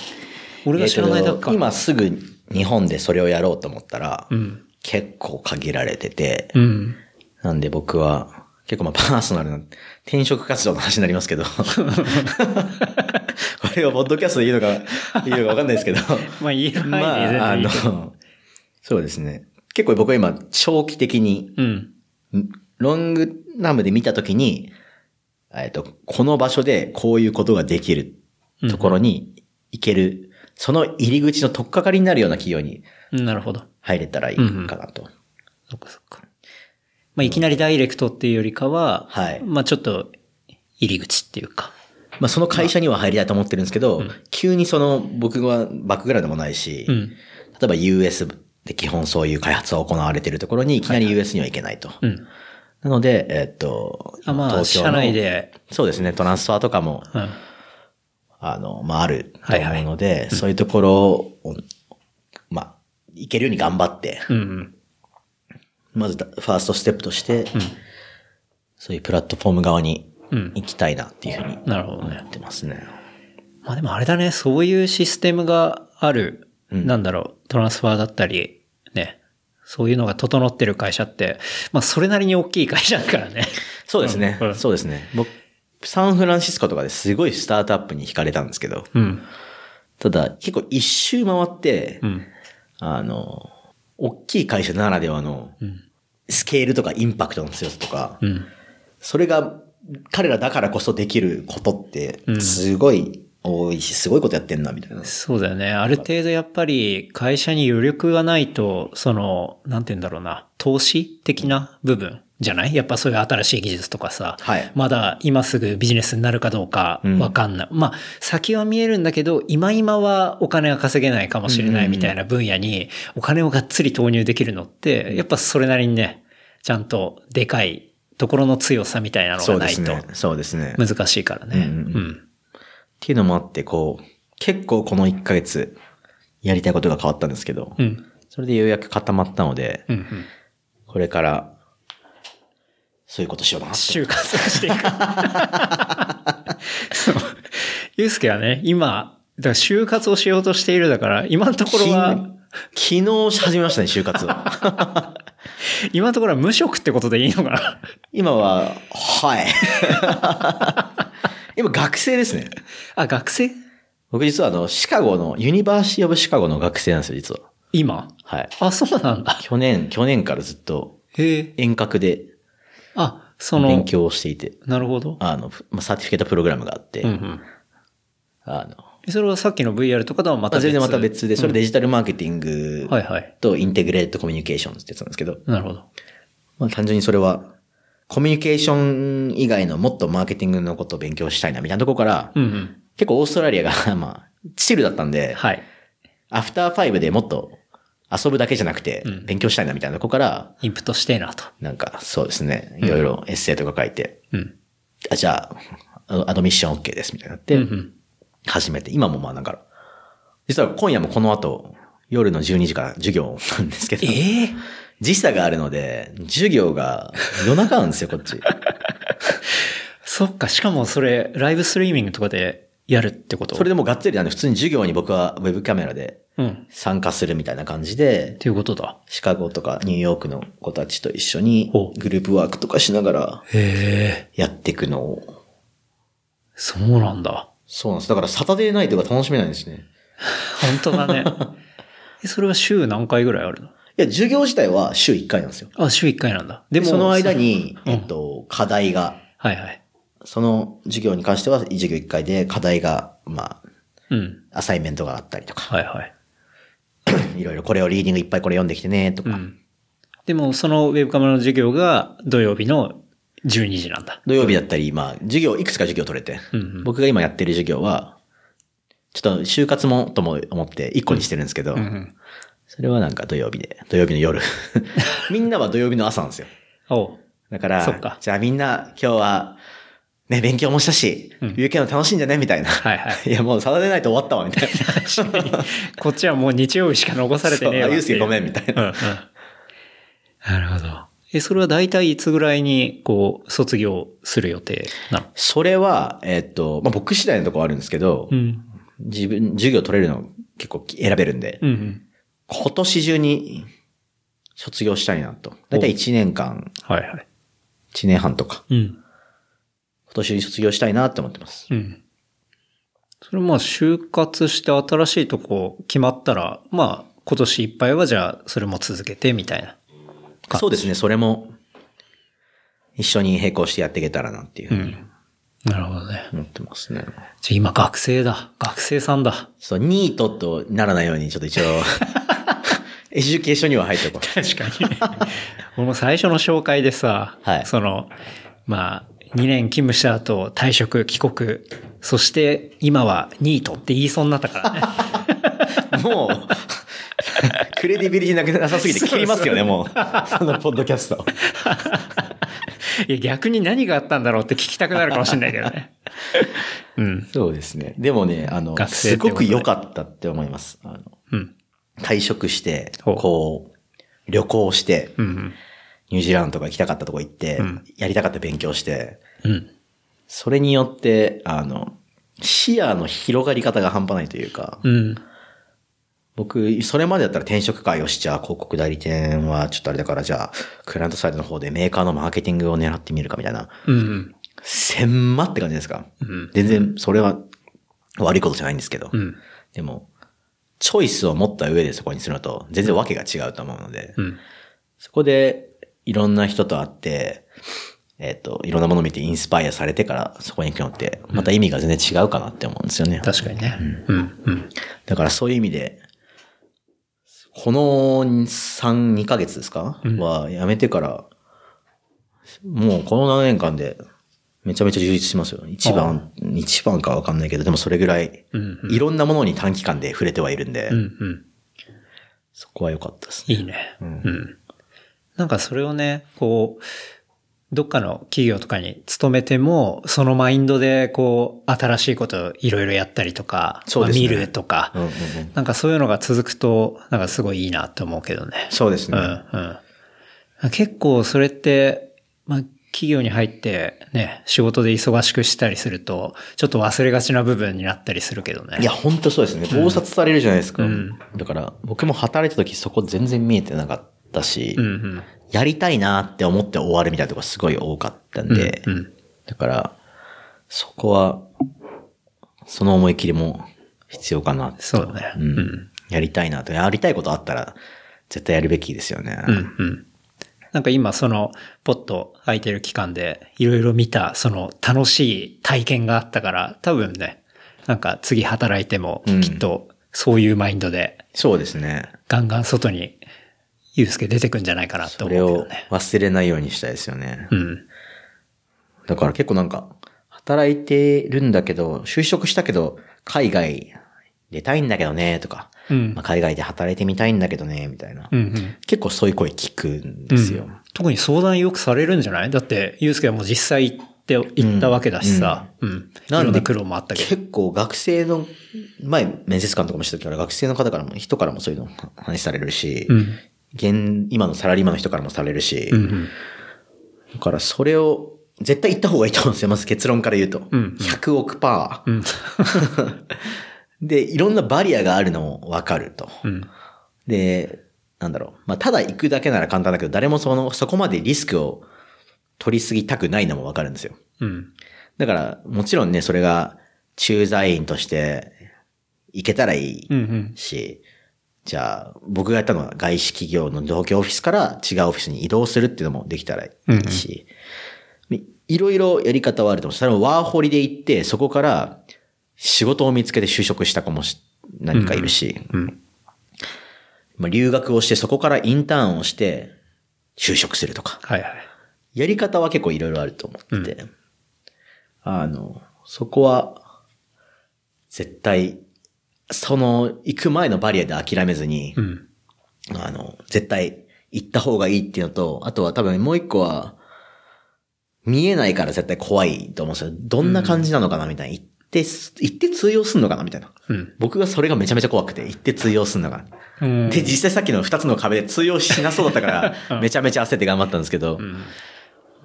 俺が知らないだけか。えっと今すぐ日本でそれをやろうと思ったら、うん。結構限られてて、うん。なんで僕は、結構まあパーソナルな転職活動の話になりますけど、これをポッドキャストでいいのか、いいのかわかんないですけど、まあ言える範囲でまあ、あのそうですね。結構僕は今、長期的に、うん。ロングナムで見たときに、えっと、この場所でこういうことができるところに行ける、その入り口の取っかかりになるような企業にうんなるほど。入れたらいいかなと。そっかそっか。まあいきなりダイレクトっていうよりかは、はいまあちょっと入り口っていうか。まあその会社には入りたいと思ってるんですけど、急にその僕はバックグラウンドもないし、うん。例えば US で基本そういう開発が行われているところにいきなり US には行けないと。うん。なので、えっと、あまあ、社内。で、そうですね、トランスファーとかも、うん。あの、まあ、あるとはいはい思うので、そういうところを、まあ、行けるように頑張って、うんうん。まず、ファーストステップとして、そういうプラットフォーム側にうん。行きたいなっていうふうになるほどね思。ってますね。まあでもあれだね、そういうシステムがある、うんなんだろう、トランスファーだったり、ね。そういうのが整ってる会社って、まあそれなりに大きい会社だからね。そうですね。うんそうですね。僕、サンフランシスコとかですごいスタートアップに惹かれたんですけど、うん。ただ結構一周回って、うん。あの、大きい会社ならではのうん。スケールとかインパクトの強さとか、うん。それが彼らだからこそできることってう、んすごい多いし、すごいことやってんな、みたいな。そうだよね。ある程度やっぱり会社に余力がないと、その、なんて言うんだろうな、投資的な部分じゃない？やっぱそういう新しい技術とかさ、はいまだ今すぐビジネスになるかどうかわかんない。まあ、先は見えるんだけど、今今はお金が稼げないかもしれないみたいな分野にお金をがっつり投入できるのって、やっぱそれなりにね、ちゃんとでかいところの強さみたいなのそがないと。そうですね。っ難しいからね。うんうんていうのもあって、こう、結構この1ヶ月、やりたいことが変わったんですけど、うん。うん。それでようやく固まったので、うん。うん。これから、そういうことしようかなと。就活をしていく。そう。ゆうすけはね、今、だから就活をしようとしているだから、今のところは、昨日始めましたね、就活を。今のところは無職ってことでいいのかな？今は、はい。今学生ですね。あ、学生？僕実はあの、シカゴの、 University of Chicago の学生なんですよ、実は。今？はい。あ、そうなんだ。去年、去年からずっと。遠隔であ、その、勉強をしていて、なるほど。あの、まあ certificate program があって、うんうん。あの、それはさっきの VR とかとはまた別まあ全然また別？で、それデジタルマーケティングはいはい。と integrate communication ってやつなんですけど、なるほど。まあ単純にそれは、コミュニケーション以外のもっとマーケティングのことを勉強したいな、みたいなところから、うんうん。結構オーストラリアが、まあ、チルだったんで、はい。アフターファイブでもっと遊ぶだけじゃなくてうん、勉強したいなみたいなとこから、インプットしてえなと。なんか、そうですね。いろいろエッセイとか書いて、うん。あじゃあ、あアドミッション OK ですみたいになって、始めて、今もまあなんか、実は今夜もこの後、夜の12時から授業なんですけど、ええ時差があるので、授業が夜中なんですよ、こっち。そっか、しかもそれ、ライブストリーミングとかでやるってこと？それでもうがっつりなんで、普通に授業に僕はウェブカメラで参加するみたいな感じで、ていうことだ。シカゴとかニューヨークの子たちと一緒にグループワークとかしながら。やっていくのを。そうなんだ。そうなんです。だからサタデーナイトが楽しめないんですね。本当だね。えそれは週何回ぐらいあるの？いや、授業自体は週1回なんですよ。あ、週1回なんだ。でも、でその間に、うんえっと、課題が、はいはい。その授業に関しては授業1回で課題が、まうん。あ、アサイメントがあったりとか、はいはい。いろいろこれをリーディングいっぱいこれ読んできてね、とか、うん。でも、そのウェブカメラの授業が土曜日の12時なんだ。土曜日だったり、まあ、授業、いくつか授業取れて、うんうん僕が今やってる授業は、ちょっと就活もとも思って1個にしてるんですけど、うんうん。それはなんか土曜日で、土曜日の夜。みんなは土曜日の朝なんですよ。だから、そっかじゃあみんな今日は、ね、勉強もしたし、うん有権の楽しいんじゃねみたいな。はいはい いや、もうサタデーナイト終わったわ、みたいな。こっちはもう日曜日しか残されてねえわそうあゆうすけっていうごめんみたいなうんうん。なるほど。え、それは大体いつぐらいに、こう、卒業する予定なの？それは、えっと、まあ、僕次第のところあるんですけど、うん。自分、授業取れるの結構選べるんで、うんうん。今年中に卒業したいなと。だいたい1年間、はいはい。1年半とか、うん。今年に卒業したいなって思ってます。うん。それまあ、就活して新しいとこ決まったら、まあ、今年いっぱいはじゃあ、それも続けてみたいな。かそうですね、それも、一緒に並行してやっていけたらなっていうふうになるほどね。思ってますね。じゃあ今学生だ。学生さんだ。そう、ニートとならないようにちょっと一応、education には入っておこう。確かに。この最初の紹介でさ、はいその、まあ、2年勤務した後、退職、帰国、そして今はニートって言いそうになったからね。もう、 credibility なくなさすぎて切りますよね、もう。そのポッドキャスト。いや、逆に何があったんだろうって聞きたくなるかもしれないけどね。うん。そうですね。でもね、あの、学生すごく良かったって思います。あのうん。退職して、こう、旅行して、うん。ニュージーランドとか行きたかったとこ行って、うんやりたかった勉強して、うん。それによって、あの、視野の広がり方が半端ないというか、うん。僕、それまでだったら転職会をしちゃ、広告代理店はちょっとあれだから、じゃあ、クライアントサイドの方でメーカーのマーケティングを狙ってみるかみたいな。うん。千万って感じですか？うん。全然、それは悪いことじゃないんですけど。うん。でも、チョイスを持った上でそこにするのと、全然わけが違うと思うので、うん。そこで、いろんな人と会って、えっ、と、いろんなものを見てインスパイアされてからそこに行くのって、また意味が全然違うかなって思うんですよね。確かにね。うん。うん。だからそういう意味で、この3、2ヶ月ですか、うんは辞めてから、もうこの7年間でめちゃめちゃ充実しますよ。一番、一番かわかんないけど、でもそれぐらい、うん。いろんなものに短期間で触れてはいるんで、うん。うん。そこは良かったですね。いいね。ううんん。なんかそれをね、こう、どっかの企業とかに勤めても、そのマインドで、こう、新しいことをいろいろやったりとか、そうですねまあ見るとか、うんうんうんなんかそういうのが続くと、なんかすごいいいなって思うけどね。そうですね。うん、うん。結構それって、まあ、企業に入ってね、仕事で忙しくしたりすると、ちょっと忘れがちな部分になったりするけどね。いや、本当そうですね。暴殺されるじゃないですか。うんだから、僕も働いた時そこ全然見えてなかったし、うん、うん。やりたいなって思って終わるみたいなとこすごい多かったんで、うんうんだから、そこは、その思い切りも必要かな。そうだね。ううんん。やりたいなと。やりたいことあったら、絶対やるべきですよね。うん、うん。なんか今その、ポッと空いてる期間で、いろいろ見た、その楽しい体験があったから、多分ね、なんか次働いてもうん、きっと、そういうマインドで、そうですね。ガンガン外に、ゆうすけ出てくんじゃないかなってそれを思うけどね。忘れないようにしたいですよね。うん。だから結構なんか、働いてるんだけど、就職したけど、海外出たいんだけどね、とか、うんまあ、海外で働いてみたいんだけどね、みたいな。うんうん。結構そういう声聞くんですよ。うん特に相談よくされるんじゃない？だって、ゆうすけはもう実際行って、行ったわけだしさ。うん。なんでいろんな苦労もあったけど。結構学生の、前面接官とかもした時から学生の方からも、人からもそういうの話されるし、うん。現、今のサラリーマンの人からもされるし、うんうん。だからそれを絶対言った方がいいと思うんですよ。まず結論から言うと。うん100億パー。うん。で、いろんなバリアがあるのもわかると。うん。で、なんだろう。まあ、ただ行くだけなら簡単だけど、誰もその、そこまでリスクを取りすぎたくないのもわかるんですよ。うん。だから、もちろんね、それが駐在員として行けたらいいうんうん。し、じゃあ、僕がやったのは外資企業の同居オフィスから違うオフィスに移動するっていうのもできたらいいし、いろいろやり方はあると思う。それもワーホリで行って、そこから仕事を見つけて就職した子もし何かいるし、うん。まあ、留学をしてそこからインターンをして就職するとか、はいはい。やり方は結構いろいろあると思ってて、あの、そこは、絶対、その、行く前のバリアで諦めずに、うん。あの、絶対行った方がいいっていうのと、あとは多分もう一個は、見えないから絶対怖いと思うんですよ。どんな感じなのかなみたいな。行って、行って通用すんのかなみたいな。うん。僕がそれがめちゃめちゃ怖くて、行って通用すんのかな。うんで、実際さっきの二つの壁で通用しなそうだったかうら、んめちゃめちゃ焦って頑張ったんですけど、だうん。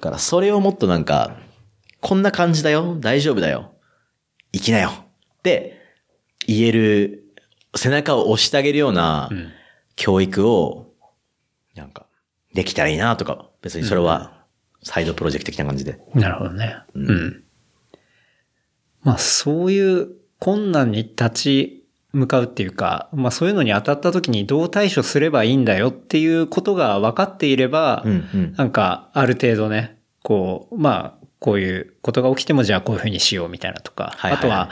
からそれをもっとなんか、こんな感じだよ、大丈夫だよ、行きなよって言える、背中を押してあげるようなうん。教育を、なんか、できたらいいなとか、別にそれは、サイドプロジェクト的な感じで。なるほどね。ううんん。まあ、そういう困難に立ち向かうっていうか、まあそういうのに当たった時にどう対処すればいいんだよっていうことが分かっていれば、うんうん。なんかある程度ね、こう、まあ、こういうことが起きてもじゃあこういうふうにしようみたいなとか、はいはいあとは、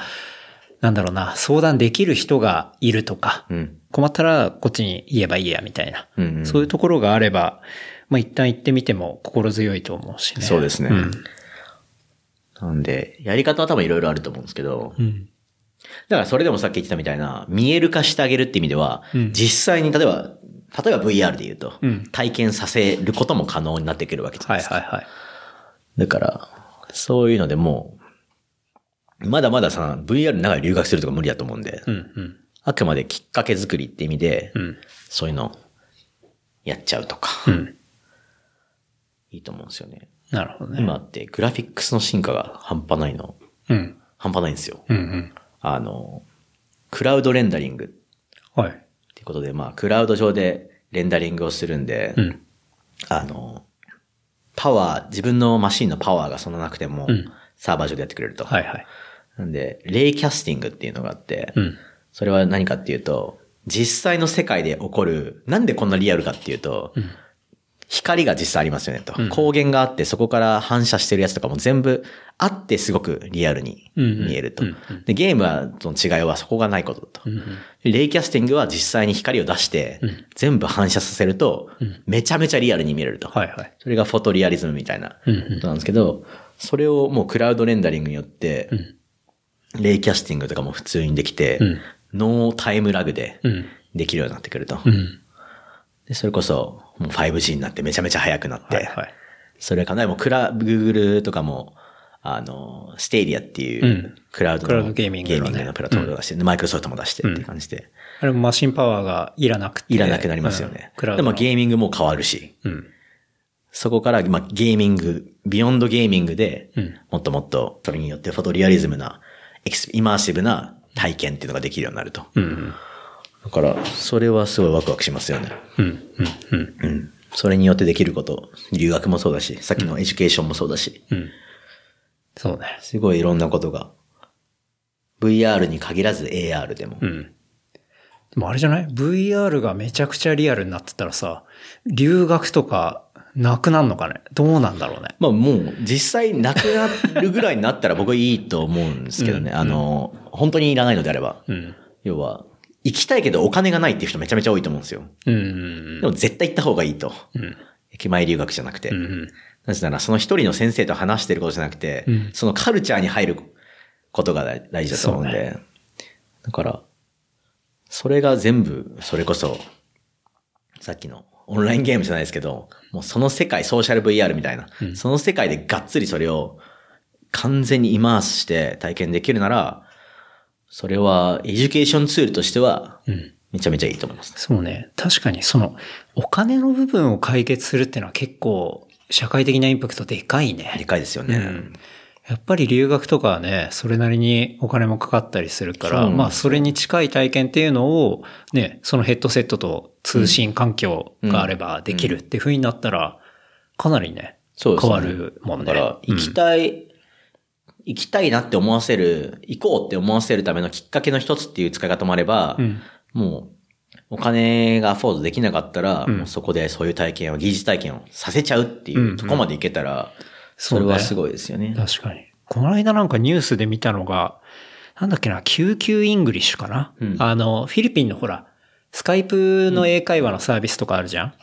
なんだろうな、相談できる人がいるとか、うん。困ったらこっちに言えばいいやみたいな、うんうんそういうところがあれば、まあ一旦行ってみても心強いと思うしね。そうですねうん。なんで、やり方は多分いろいろあると思うんですけど、うん。だからそれでもさっき言ってたみたいな、見える化してあげるって意味では、うん実際に例えば、例えば VR で言うと、うん体験させることも可能になってくるわけじゃないですか。はいはいはい。だから、そういうのでもう、まだまださ、VR の中で留学するとか無理だと思うんで、うんうん。あくまできっかけ作りって意味で、うん。そういうのやっちゃうとか、うん。いいと思うんですよね。なるほどね。今ってグラフィックスの進化が半端ないの、うん。半端ないんですよ。うんうん。あの、クラウドレンダリングっはい。ていうことで、まあ、クラウド上でレンダリングをするんで、うん。あの、パワー、自分のマシンのパワーがそんななくても、うんサーバー上でやってくれると。はいはい。なんで、レイキャスティングっていうのがあって、うん。それは何かっていうと、実際の世界で起こる、なんでこんなリアルかっていうと、ん光が実際ありますよねと。うん光源があって、そこから反射してるやつとかも全部あってすごくリアルに見えると。で、ゲームは、その違いはそこがないことだと。レイキャスティングは実際に光を出してうん、全部反射させるとうん、めちゃめちゃリアルに見えると。はいはい。それがフォトリアリズムみたいなことなんですけど、それをもう cloud rendering によってうん、 ray casting とかも普通にできてうん、 no time lag でうん。できるようになってくると。うん。でそれこそ、もう 5G になってめちゃめちゃ速くなって、はいはい。それかな、もうクラ、Google とかも、あの、 Stadia っていううんクラウドの、クラウドゲーミングのプラットフォームを出して、でマイクロソフトも出してっていう感じで、あれもマシンパワーがいらなくて。いらなくなりますよね。でうんクラウドの。もゲーミングも変わるし、うん。そこから、まあ、ゲーミング、 beyond gaming で、うんもっともっと、それによって photorealism な、 immersive な体験っていうのができるようになると。うんうん。だから、それはすごいワクワクしますよね。うん。うん。うん。うん。それによってできること、留学もそうだし、さっきの education もそうだし、うん。そうね。すごいいろんなことが、VR に限らず AR でも。うん。でもあれじゃない ?VR がめちゃくちゃリアルになってたらさ、留学とかなくなんのかね？どうなんだろうね？まあもう実際なくなるぐらいになったら僕はいいと思うんですけどね。うんあの、本当にいらないのであれば。うん。要は、行きたいけどお金がないっていう人めちゃめちゃ多いと思うんですよ。うん。でも絶対行った方がいいと。うん。駅前留学じゃなくて。うん。うん。なぜならその一人の先生と話してることじゃなくて、うんそのカルチャーに入ることが大大事だと思うんで。だから、それが全部、それこそ、さっきのオンラインゲームじゃないですけど、もうその世界、ソーシャル VR みたいな、うんその世界でがっつりそれを完全に immerse して体験できるなら、それは education tool としてはうん。めちゃめちゃいいと思います。そうね。確かにその、お金の部分を解決するっていうのは結構、社会的なインパクトでかいね。でかいですよね。うんやっぱり留学とかはね、それなりにお金もかかったりするから、まあそれに近い体験っていうのを、ね、そのヘッドセットと通信環境があればできるっていう風になったら、かなりね、そうですね変わるもんね。だから、行きたい、行きたいなって思わせる、行こうって思わせるためのきっかけの一つっていう使い方もあれば、うん。もう、お金がアフォードできなかったら、うんもうそこでそういう体験を、疑似体験をさせちゃうっていうとこまでいけたら、それはすごいですよね。確かに。この間なんかニュースで見たのが、なんだっけな、 QQ English かな、うんあの、フィリピンのほら、スカイプの英会話のサービスとかあるじゃん、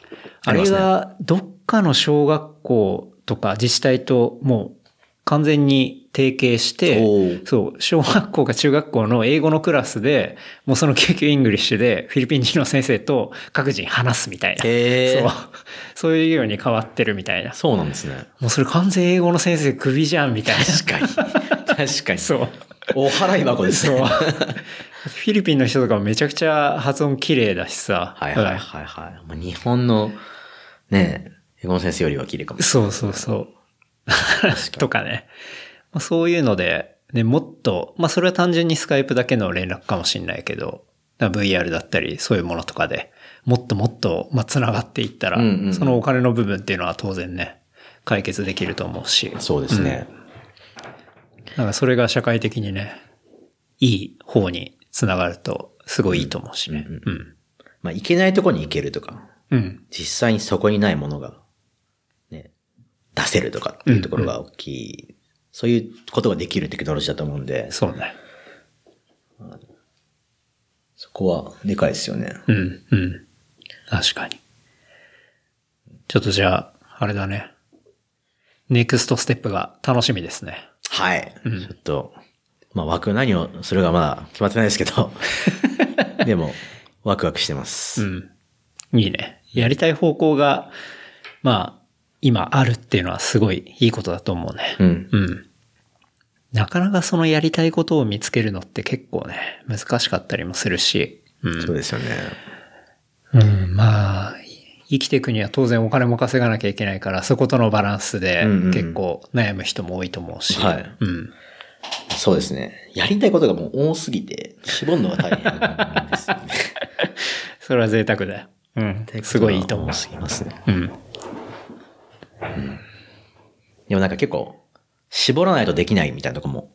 あれありますねが、どっかの小学校とか自治体ともう完全に提携しおて、ーそう、小学校か中学校の英語のクラスで、もうその QQ English でフィリピン人の先生と各人話すみたいな。そう。そういうように変わってるみたいな。そうなんですね。もうそれ完全英語の先生クビじゃんみたいな。確かに。確かに。そう。お払い箱ですそう。ね。フィリピンの人とかもめちゃくちゃ発音綺麗だしさ。はいはいはいはい。まあ、日本の、ね、英語の先生よりは綺麗かもしそうそうそう。とかね。まあ、そういうので、ね、もっと、まあそれは単純にスカイプだけの連絡かもしれないけど、VR だったり、そういうものとかで、もっともっと、まあ、繋がっていったら、うんうんうんそのお金の部分っていうのは当然ね、解決できると思うし。れない。そうですね。なんかそれが社会的にね、いい方に繋がると、すごいいいと思うしね。うんうん。まあ、行けないとこに行けるとか、うん。実際にそこにないものが、ね、出せるとかっていうところが大きい、そういうことができるテクノロジーだと思うんで、そうね。そこはでかいですよね。うん、うん。確かに。ちょっとじゃあ、あれだね。ネクストステップが楽しみですね。はい。うんちょっと、まあ枠何をするかまだ決まってないですけど、でも、ワクワクしてます。うん。いいね。やりたい方向が、まあ、今あるっていうのはすごいいいことだと思うね。うん。うん。なかなかそのやりたいことを見つけるのって結構ね、難しかったりもするし。うん。そうですよね。うん、まあ、生きていくには当然お金も稼がなきゃいけないから、そことのバランスでうんうん結構悩む人も多いと思うし。はいうん。そうですね。やりたいことがもう多すぎて、絞るのが大変ですよね。それは贅沢だよ。うん。すごいいいと思う多。すぎますね。うん。でもなんか結構、絞らないとできないみたいなとこも、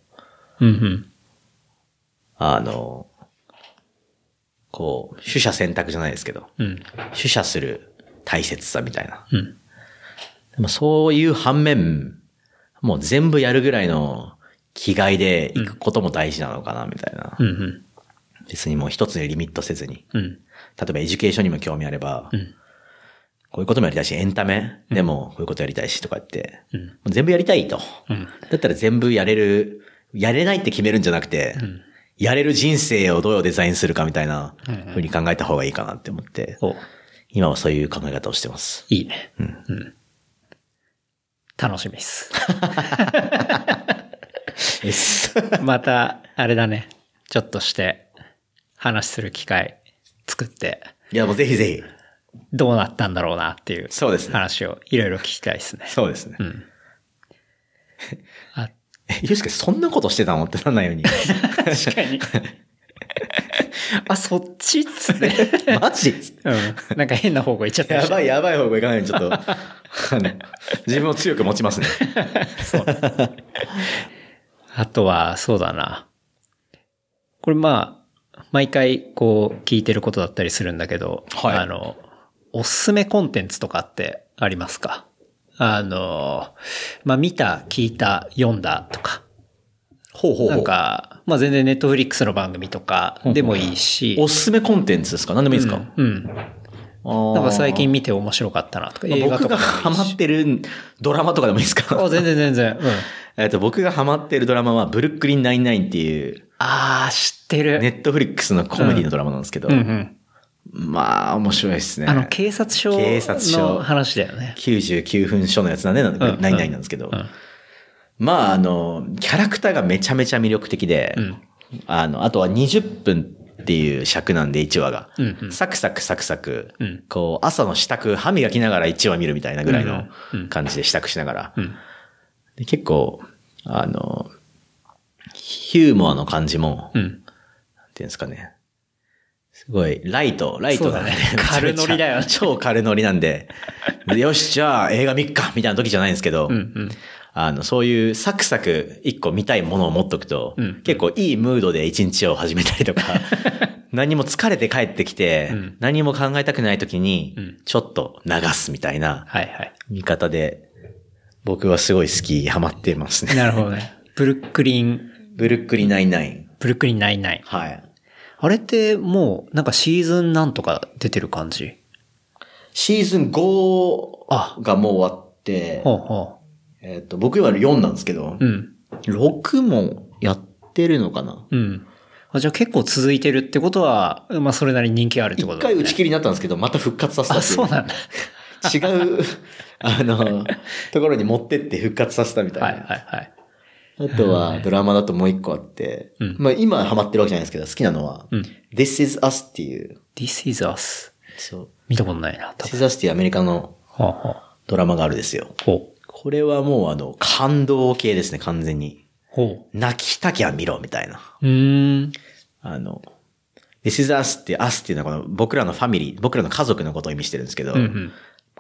うんうん。あの、こう、取捨選択じゃないですけど、うん。取捨する大切さみたいな。うん。でもそういう反面、もう全部やるぐらいの気概で行くことも大事なのかな、みたいな。うんうん。別にもう一つでリミットせずに。うん。例えば education にも興味あれば、うん。こういうこともやりたいし、エンタメでもこういうことやりたいしとかって、全部やりたいと。うん。だったら全部やれる、やれないって決めるんじゃなくて、んやれる人生をどうデザインするかみたいなうんうに考えた方がいいかなって思って、お今はそういう考え方をしてます。いいね。うんうん。楽しみです。また、あれだね。ちょっとして、話する機会作って、いや、もうぜひぜひ。どうなったんだろうなっていうそうですね。話をいろいろ聞きたいですね。そうですね。うん。あ、え、ゆうすけそんなことしてたのってなんないように。確かに。あ、そっちっつって。マジ？うん。なんか変な方向行っちゃったやばいやばい方向行かないようにちょっと、あの、自分を強く持ちますね。あとは、そうだな。これまあ、毎回こう聞いてることだったりするんだけど、はいあの、おすすめコンテンツとかってありますか？あの、まあ見た、聞いた、読んだとか。ほうほうなんか、まあ全然ネットフリックスの番組とかでもいいし。おすすめコンテンツですか？何でもいいですか、うん。ななんか最近見て面白かったなとか、映画と僕がかでもいいし。ハマってるドラマとかでもいいですか？あ、全然全然。うん。えっと、僕がハマってるドラマは、ブルックリン99っていう、ああ、知ってる。ネットフリックスのコメディのドラマなんですけど、うんうん。まあ、面白いですね。あの、警察署警察署の話だよね。99分書のやつなんで、んナインナインなんですけど、うんまあ、あの、キャラクターがめちゃめちゃ魅力的で、うんあの、あとは20分っていう尺なんで、1話が。うんうんサクサクサクサク、うんこう、朝の支度、歯磨きながら1話見るみたいなぐらいの感じで支度しながら。うん。で結構、あの、ヒューモアの感じも、うん。なんていうんですかね。すごい、ライト、ライトだね 軽ノリだよね超軽ノリなんで、でよし、じゃあ映画見っかみたいな時じゃないんですけど、うんうん。あの、そういうサクサク一個見たいものを持っとくと、うん結構いいムードで一日を始めたりとか、何も疲れて帰ってきて、うん何も考えたくない時にうん、ちょっと流すみたいなはいはい。見方で、僕はすごい好き、ハマってますね。なるほどね。ブルックリン、ブルックリンナインナイン。ブルックリン99。はい。あれってもう、なんかシーズンなんとか出てる感じ？シーズン5あがもう終わって、ほうほえっ、と、僕は4なんですけど、う。うん。6もやってるのかな？うん。あじゃあ結構続いてるってことは、まあそれなりに人気あるってことだね。一回打ち切りになったんですけど、また復活させたあ、そうなんだ。違う、あの、ところに持ってって復活させたみたいな。はいはいはい。あとは、ドラマだともう一個あって、うんまあ今ハマってるわけじゃないですけど、好きなのは、うん This is Us っていう、This is us. そう。見たことないな。多 This 分 is Us っていうアメリカのドラマがあるんですよ。ほう。これはもうあの、感動系ですね、完全に。ほ泣きたきゃ見ろ、みたいな。う。うーん。あの、This is Us って、Us っていうのはこの僕らのファミリー、僕らの家族のことを意味してるんですけど、うんうん。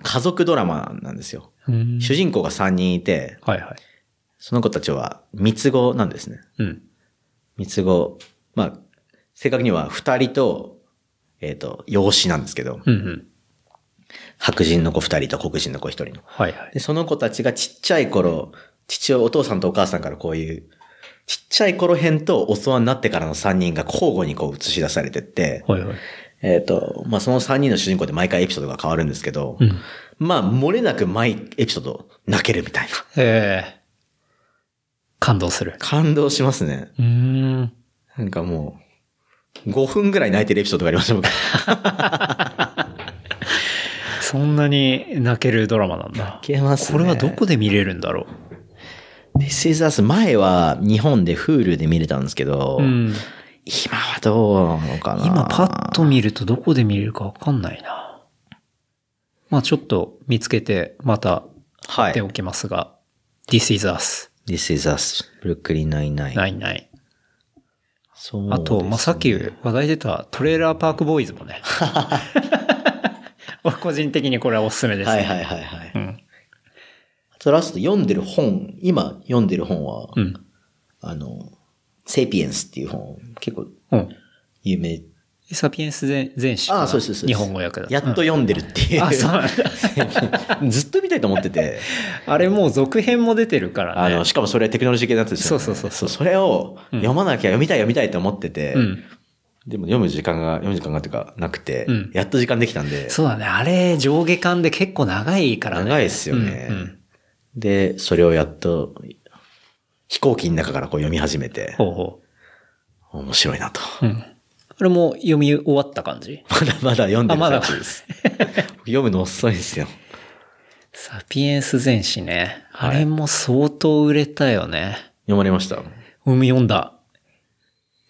家族ドラマなんですよ。主人公が3人いて、はいはい。その子たちは三つ子なんですね。うん。三つ子。まあ、正確には二人と、えっ、と、養子なんですけど、うんうん。白人の子二人と黒人の子一人の。はいはい。で、その子たちがちっちゃい頃、父親、お父さんとお母さんからこういう、ちっちゃい頃編と大人になってからの三人が交互にこう映し出されてって、はいはい。えっ、と、まあ、その三人の主人公で毎回エピソードが変わるんですけど、うん。まあ、漏れなく毎エピソード泣けるみたいな。ええ感動する。感動しますね。うーん。なんかもう、5分ぐらい泣いてるエピソードがありました、僕。そんなに泣けるドラマなんだ。けますねこれはどこで見れるんだろ This is Us 前は日本で Hulu で見れたんですけど、う。うん。今はどうなのかな？今パッと見るとどこで見れるかわかんないな。まあちょっと見つけてまたはい貼っておきますが、This is us. This is Us ブルックリン99。ないない。そうねあと、まあ、さっき話題出たトレーラーパークボーイズもね。個人的にこれはおすすめですね。はいはいはいはい。うん。あとラスト読んでる本、今読んでる本は、うん。あの、セピエンスっていう本、結構うん。有名。サピエンス全全史かな。あそうですそうです日本語訳だ。やっと読んでるっていう。あ、そう。ずっと見たいと思ってて。あれもう続編も出てるからね。あの、しかもそれテクノロジー系のやつですよ、ね。そうそうそうそうそれを読まなきゃ読みたい読みたいと思ってて、うん。でも読む時間が、読む時間がっていうかなくて、うんやっと時間できたんで、そうだね。あれ、上下間で結構長いからね。長いですよね、うんうんで、それをやっと、飛行機の中からこう読み始めて、ほうほ面白いなと。う。うん。あれも読み終わった感じ？まだまだ読んでるあまだ最中です。読むの遅いんですよ。サピエンス全史ね。あはいれも相当売れたよね。読まれました？俺も読んだ。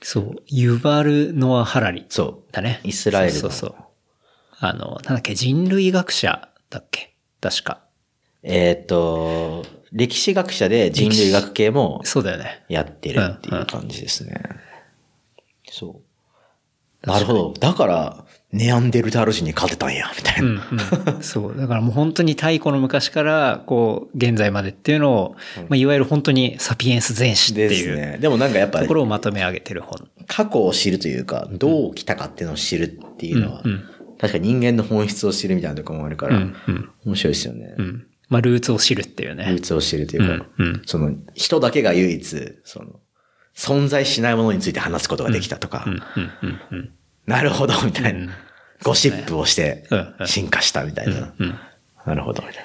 そう。ユバル・ノア・ハラリ。そう。だね。イスラエルのそうそうそう。あの、なんだっけ、人類学者だっけ？確か。えっ、と、歴史学者で人類学系もそうだよね。やってるっていう感じですね。そう。なるほど。だから、ネアンデルタール人に勝てたんや、みたいな。うんうん。そう。だからもう本当に太古の昔から、こう、現在までっていうのを、まあ、いわゆる本当にサピエンス全史っていうですね。でもなんかやっぱところをまとめ上げてる本。過去を知るというか、どう来たかっていうのを知るっていうのは、うんうん確かに人間の本質を知るみたいなところもあるから、うんうん面白いですよね。うん。まあ、ルーツを知るっていうルねー。ツを知るというか、うんうんその人だけが唯一、その、存在しないものについて話すことができたとか、うんうんうんうん。なるほど、みたいな。うんゴシップをしてうんうん進化したみたいな。うん。なるほど、みたい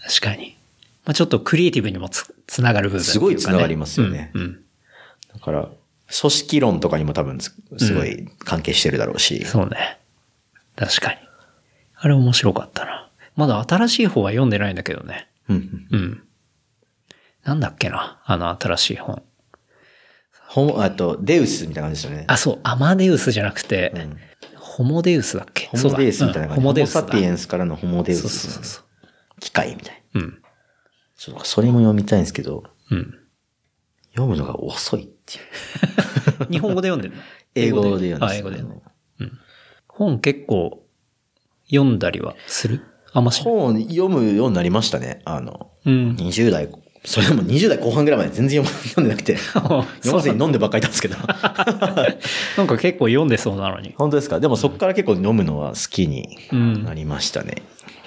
な。確かに。まあ、ちょっとクリエイティブにもつ、つながる部分ね、すごいつながりますよねうんうん。だから、組織論とかにも多分すすごい関係してるだろうし。そうね。確かに。あれ面白かったな。まだ新しい方は読んでないんだけどね。うんうん。うん。なんだっけなあの新しい本。ほん、あと、デウスみたいな感じですよね。あ、そう、アマデウスじゃなくて、うんホモデウスだっけ？ホモデウスみたいな感じ。そうんホモデウスだ。ホモサピエンスからのホモデウス。そうそうそうそう。機械みたいな。うん。ちょっとそれも読みたいんですけど、うん。読むのが遅いっていう。日本語で読んでるの？英語で読んであ、英語で読んでる。本結構読んだりはする？あんまし。本読むようになりましたね。あの、うん。20代、それでも20代後半ぐらいまで全然読んでなくて、読まずに飲んでばっかりいたんですけど。なんか結構読んでそうなのに。本当ですかでもそこから結構飲むのは好きにうんなりましたね。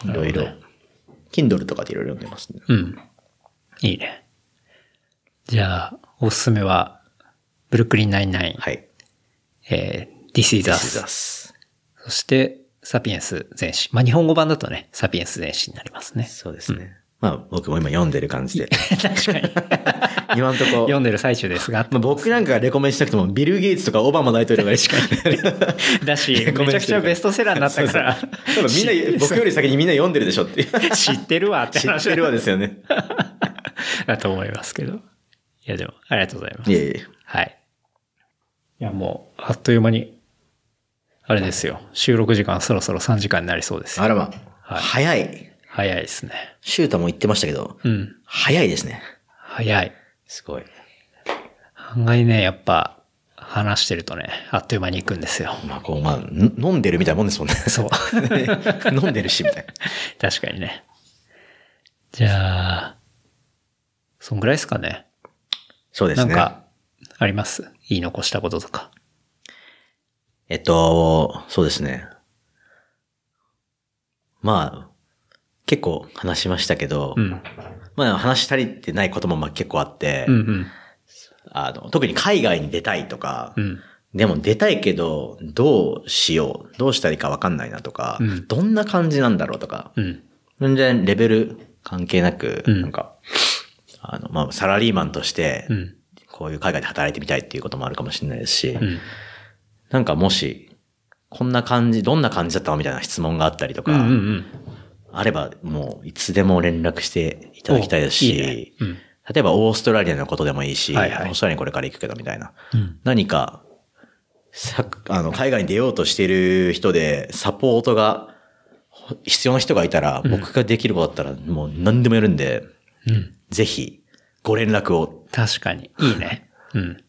いろいろ。Kindle とかでいろいろ読んでますね。うん。いいね。じゃあ、おすすめは、ブルックリン99、はい。えー、This is Us そして、サピエンス全史。まあ、日本語版だとね、サピエンス全史になりますね。そうですね。まあ僕も今読んでる感じで。確かに。今んとこ。読んでる最中ですが。まあ、僕なんかがレコメンしなくても、ビル・ゲイツとかオバマ大統領が確かに。だし、めちゃくちゃベストセラーになったから。多分みんな、僕より先にみんな読んでるでしょっていう。知ってるわって知話ってるわですよね。だと思いますけど。いや、でも、ありがとうございます。いえいえ。はい。いや、もう、あっという間に、あれですよ。収録時間そろそろ3時間になりそうですよ。あらま。はい早い。早いですね。シュータも言ってましたけど、うん。早いですね。早い。すごい。案外ね、やっぱ、話してるとね、あっという間に行くんですよ。まあ、こう、まあ、ん飲んでるみたいなもんですもんね。そう。飲んでるし、みたいな。確かにね。じゃあ、そんぐらいですかね。そうですね。なんか、あります？言い残したこととか。えっと、そうですね。まあ、結構話しましたけど、うん。まあ話し足りてないこともまあ結構あって、うんうん。あの、特に海外に出たいとか、うん。でも出たいけど、どうしよう、どうしたらいいかわかんないなとか、うんどんな感じなんだろうとか、うん。全然レベル関係なく、うんなんか、あの、まあ、サラリーマンとしてう、ん。こういう海外で働いてみたいっていうこともあるかもしれないですし、うん。なんかもし、こんな感じ、どんな感じだったのみたいな質問があったりとか、うんうんうん。あれば、もう、いつでも連絡していただきたいですし、おいいねうん例えばオーストラリアのことでもいいし、はいはいオーストラリアにこれから行くけどみたいな。うん何か、さあの、海外に出ようとしている人で、サポートがほ必要な人がいたら、僕ができることだったら、もう何でもやるんで、うん。ぜひ、ご連絡を。確かに。いいね。うん。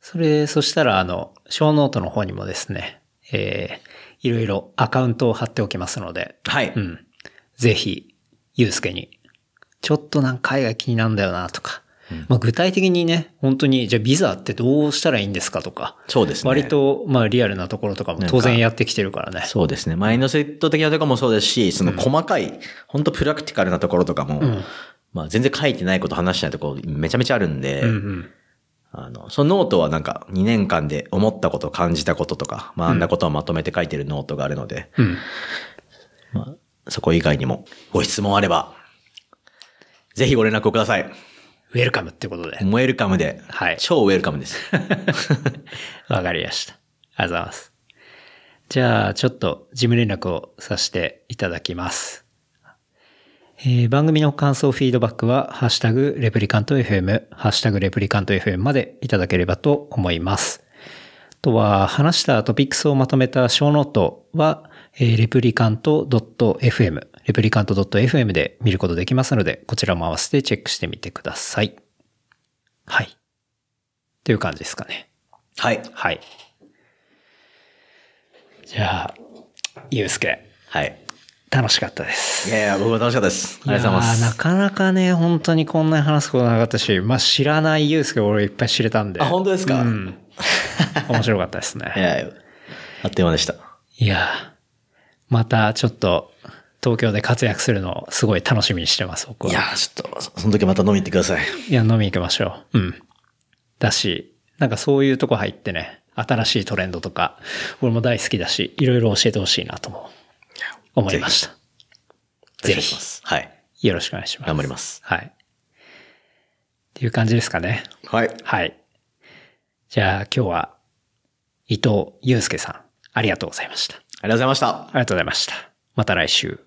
それ、そしたら、あの、ショーノートの方にもですね、えー、いろいろアカウントを貼っておきますので、はい。うん。ぜひ、ゆうすけに、ちょっとなんか海外気になるんだよなとか、まあ具体的にね、本当に、じゃあビザってどうしたらいいんですかとか、そうですね。割。と、まあリアルなところとかも当然やってきてるからね。そうですね。マインドセット的なところもそうですし、その細かい、本当 practical なところとかも、んまあ全然書いてないこと話してないところめちゃめちゃあるんで、うんうん。あの、そのノートはなんか2年間で思ったこと、感じたこととか、学んだことをまとめて書いてるノートがあるので、うん。まあ、そこ以外にもご質問あれば、ぜひご連絡をください。ウェルカムってことで。ウェルカムで。はい超ウェルカムです。わかりました。ありがとうございます。じゃあ、ちょっと事務連絡をさせていただきます。えー番組の感想、フィードバックは、ハッシュタグ、 Replicant FM、ハッシュタグ、 Replicant FM までいただければと思います。あとは、話したトピックスをまとめたショーノートは、えーレプリカント .fm、レプリカント .fm で見ることできますので、こちらも合わせてチェックしてみてください。はい。という感じですかね。はい。はい。じゃあ、ゆうすけ、はい。楽しかったです。いやいや、僕も楽しかったです。ありがとうございます。なかなかね、本当にこんなに話すことなかったし、まあ知らないゆうすけ俺いっぱい知れたんで。あ本当ですか？うん。面白かったですいね。やいや、あっという間でした。いやーまたちょっと、東京で活躍するのをすごい楽しみにしてます、僕は。いや、ちょっと、その時また飲み行ってください。いや、飲み行きましょう。うん。だし、なんかそういうとこ入ってね、新しいトレンドとか、俺も大好きだし、いろいろ教えてほしいなとも思いました。ぜお願いします。はい。ひ、よろしくお願いします。頑張ります。はい。っていう感じですかね。はい。はい。じゃあ今日は伊藤祐介さん、ありがとうございました。ありがとうございました。ありがとうございました。また来週。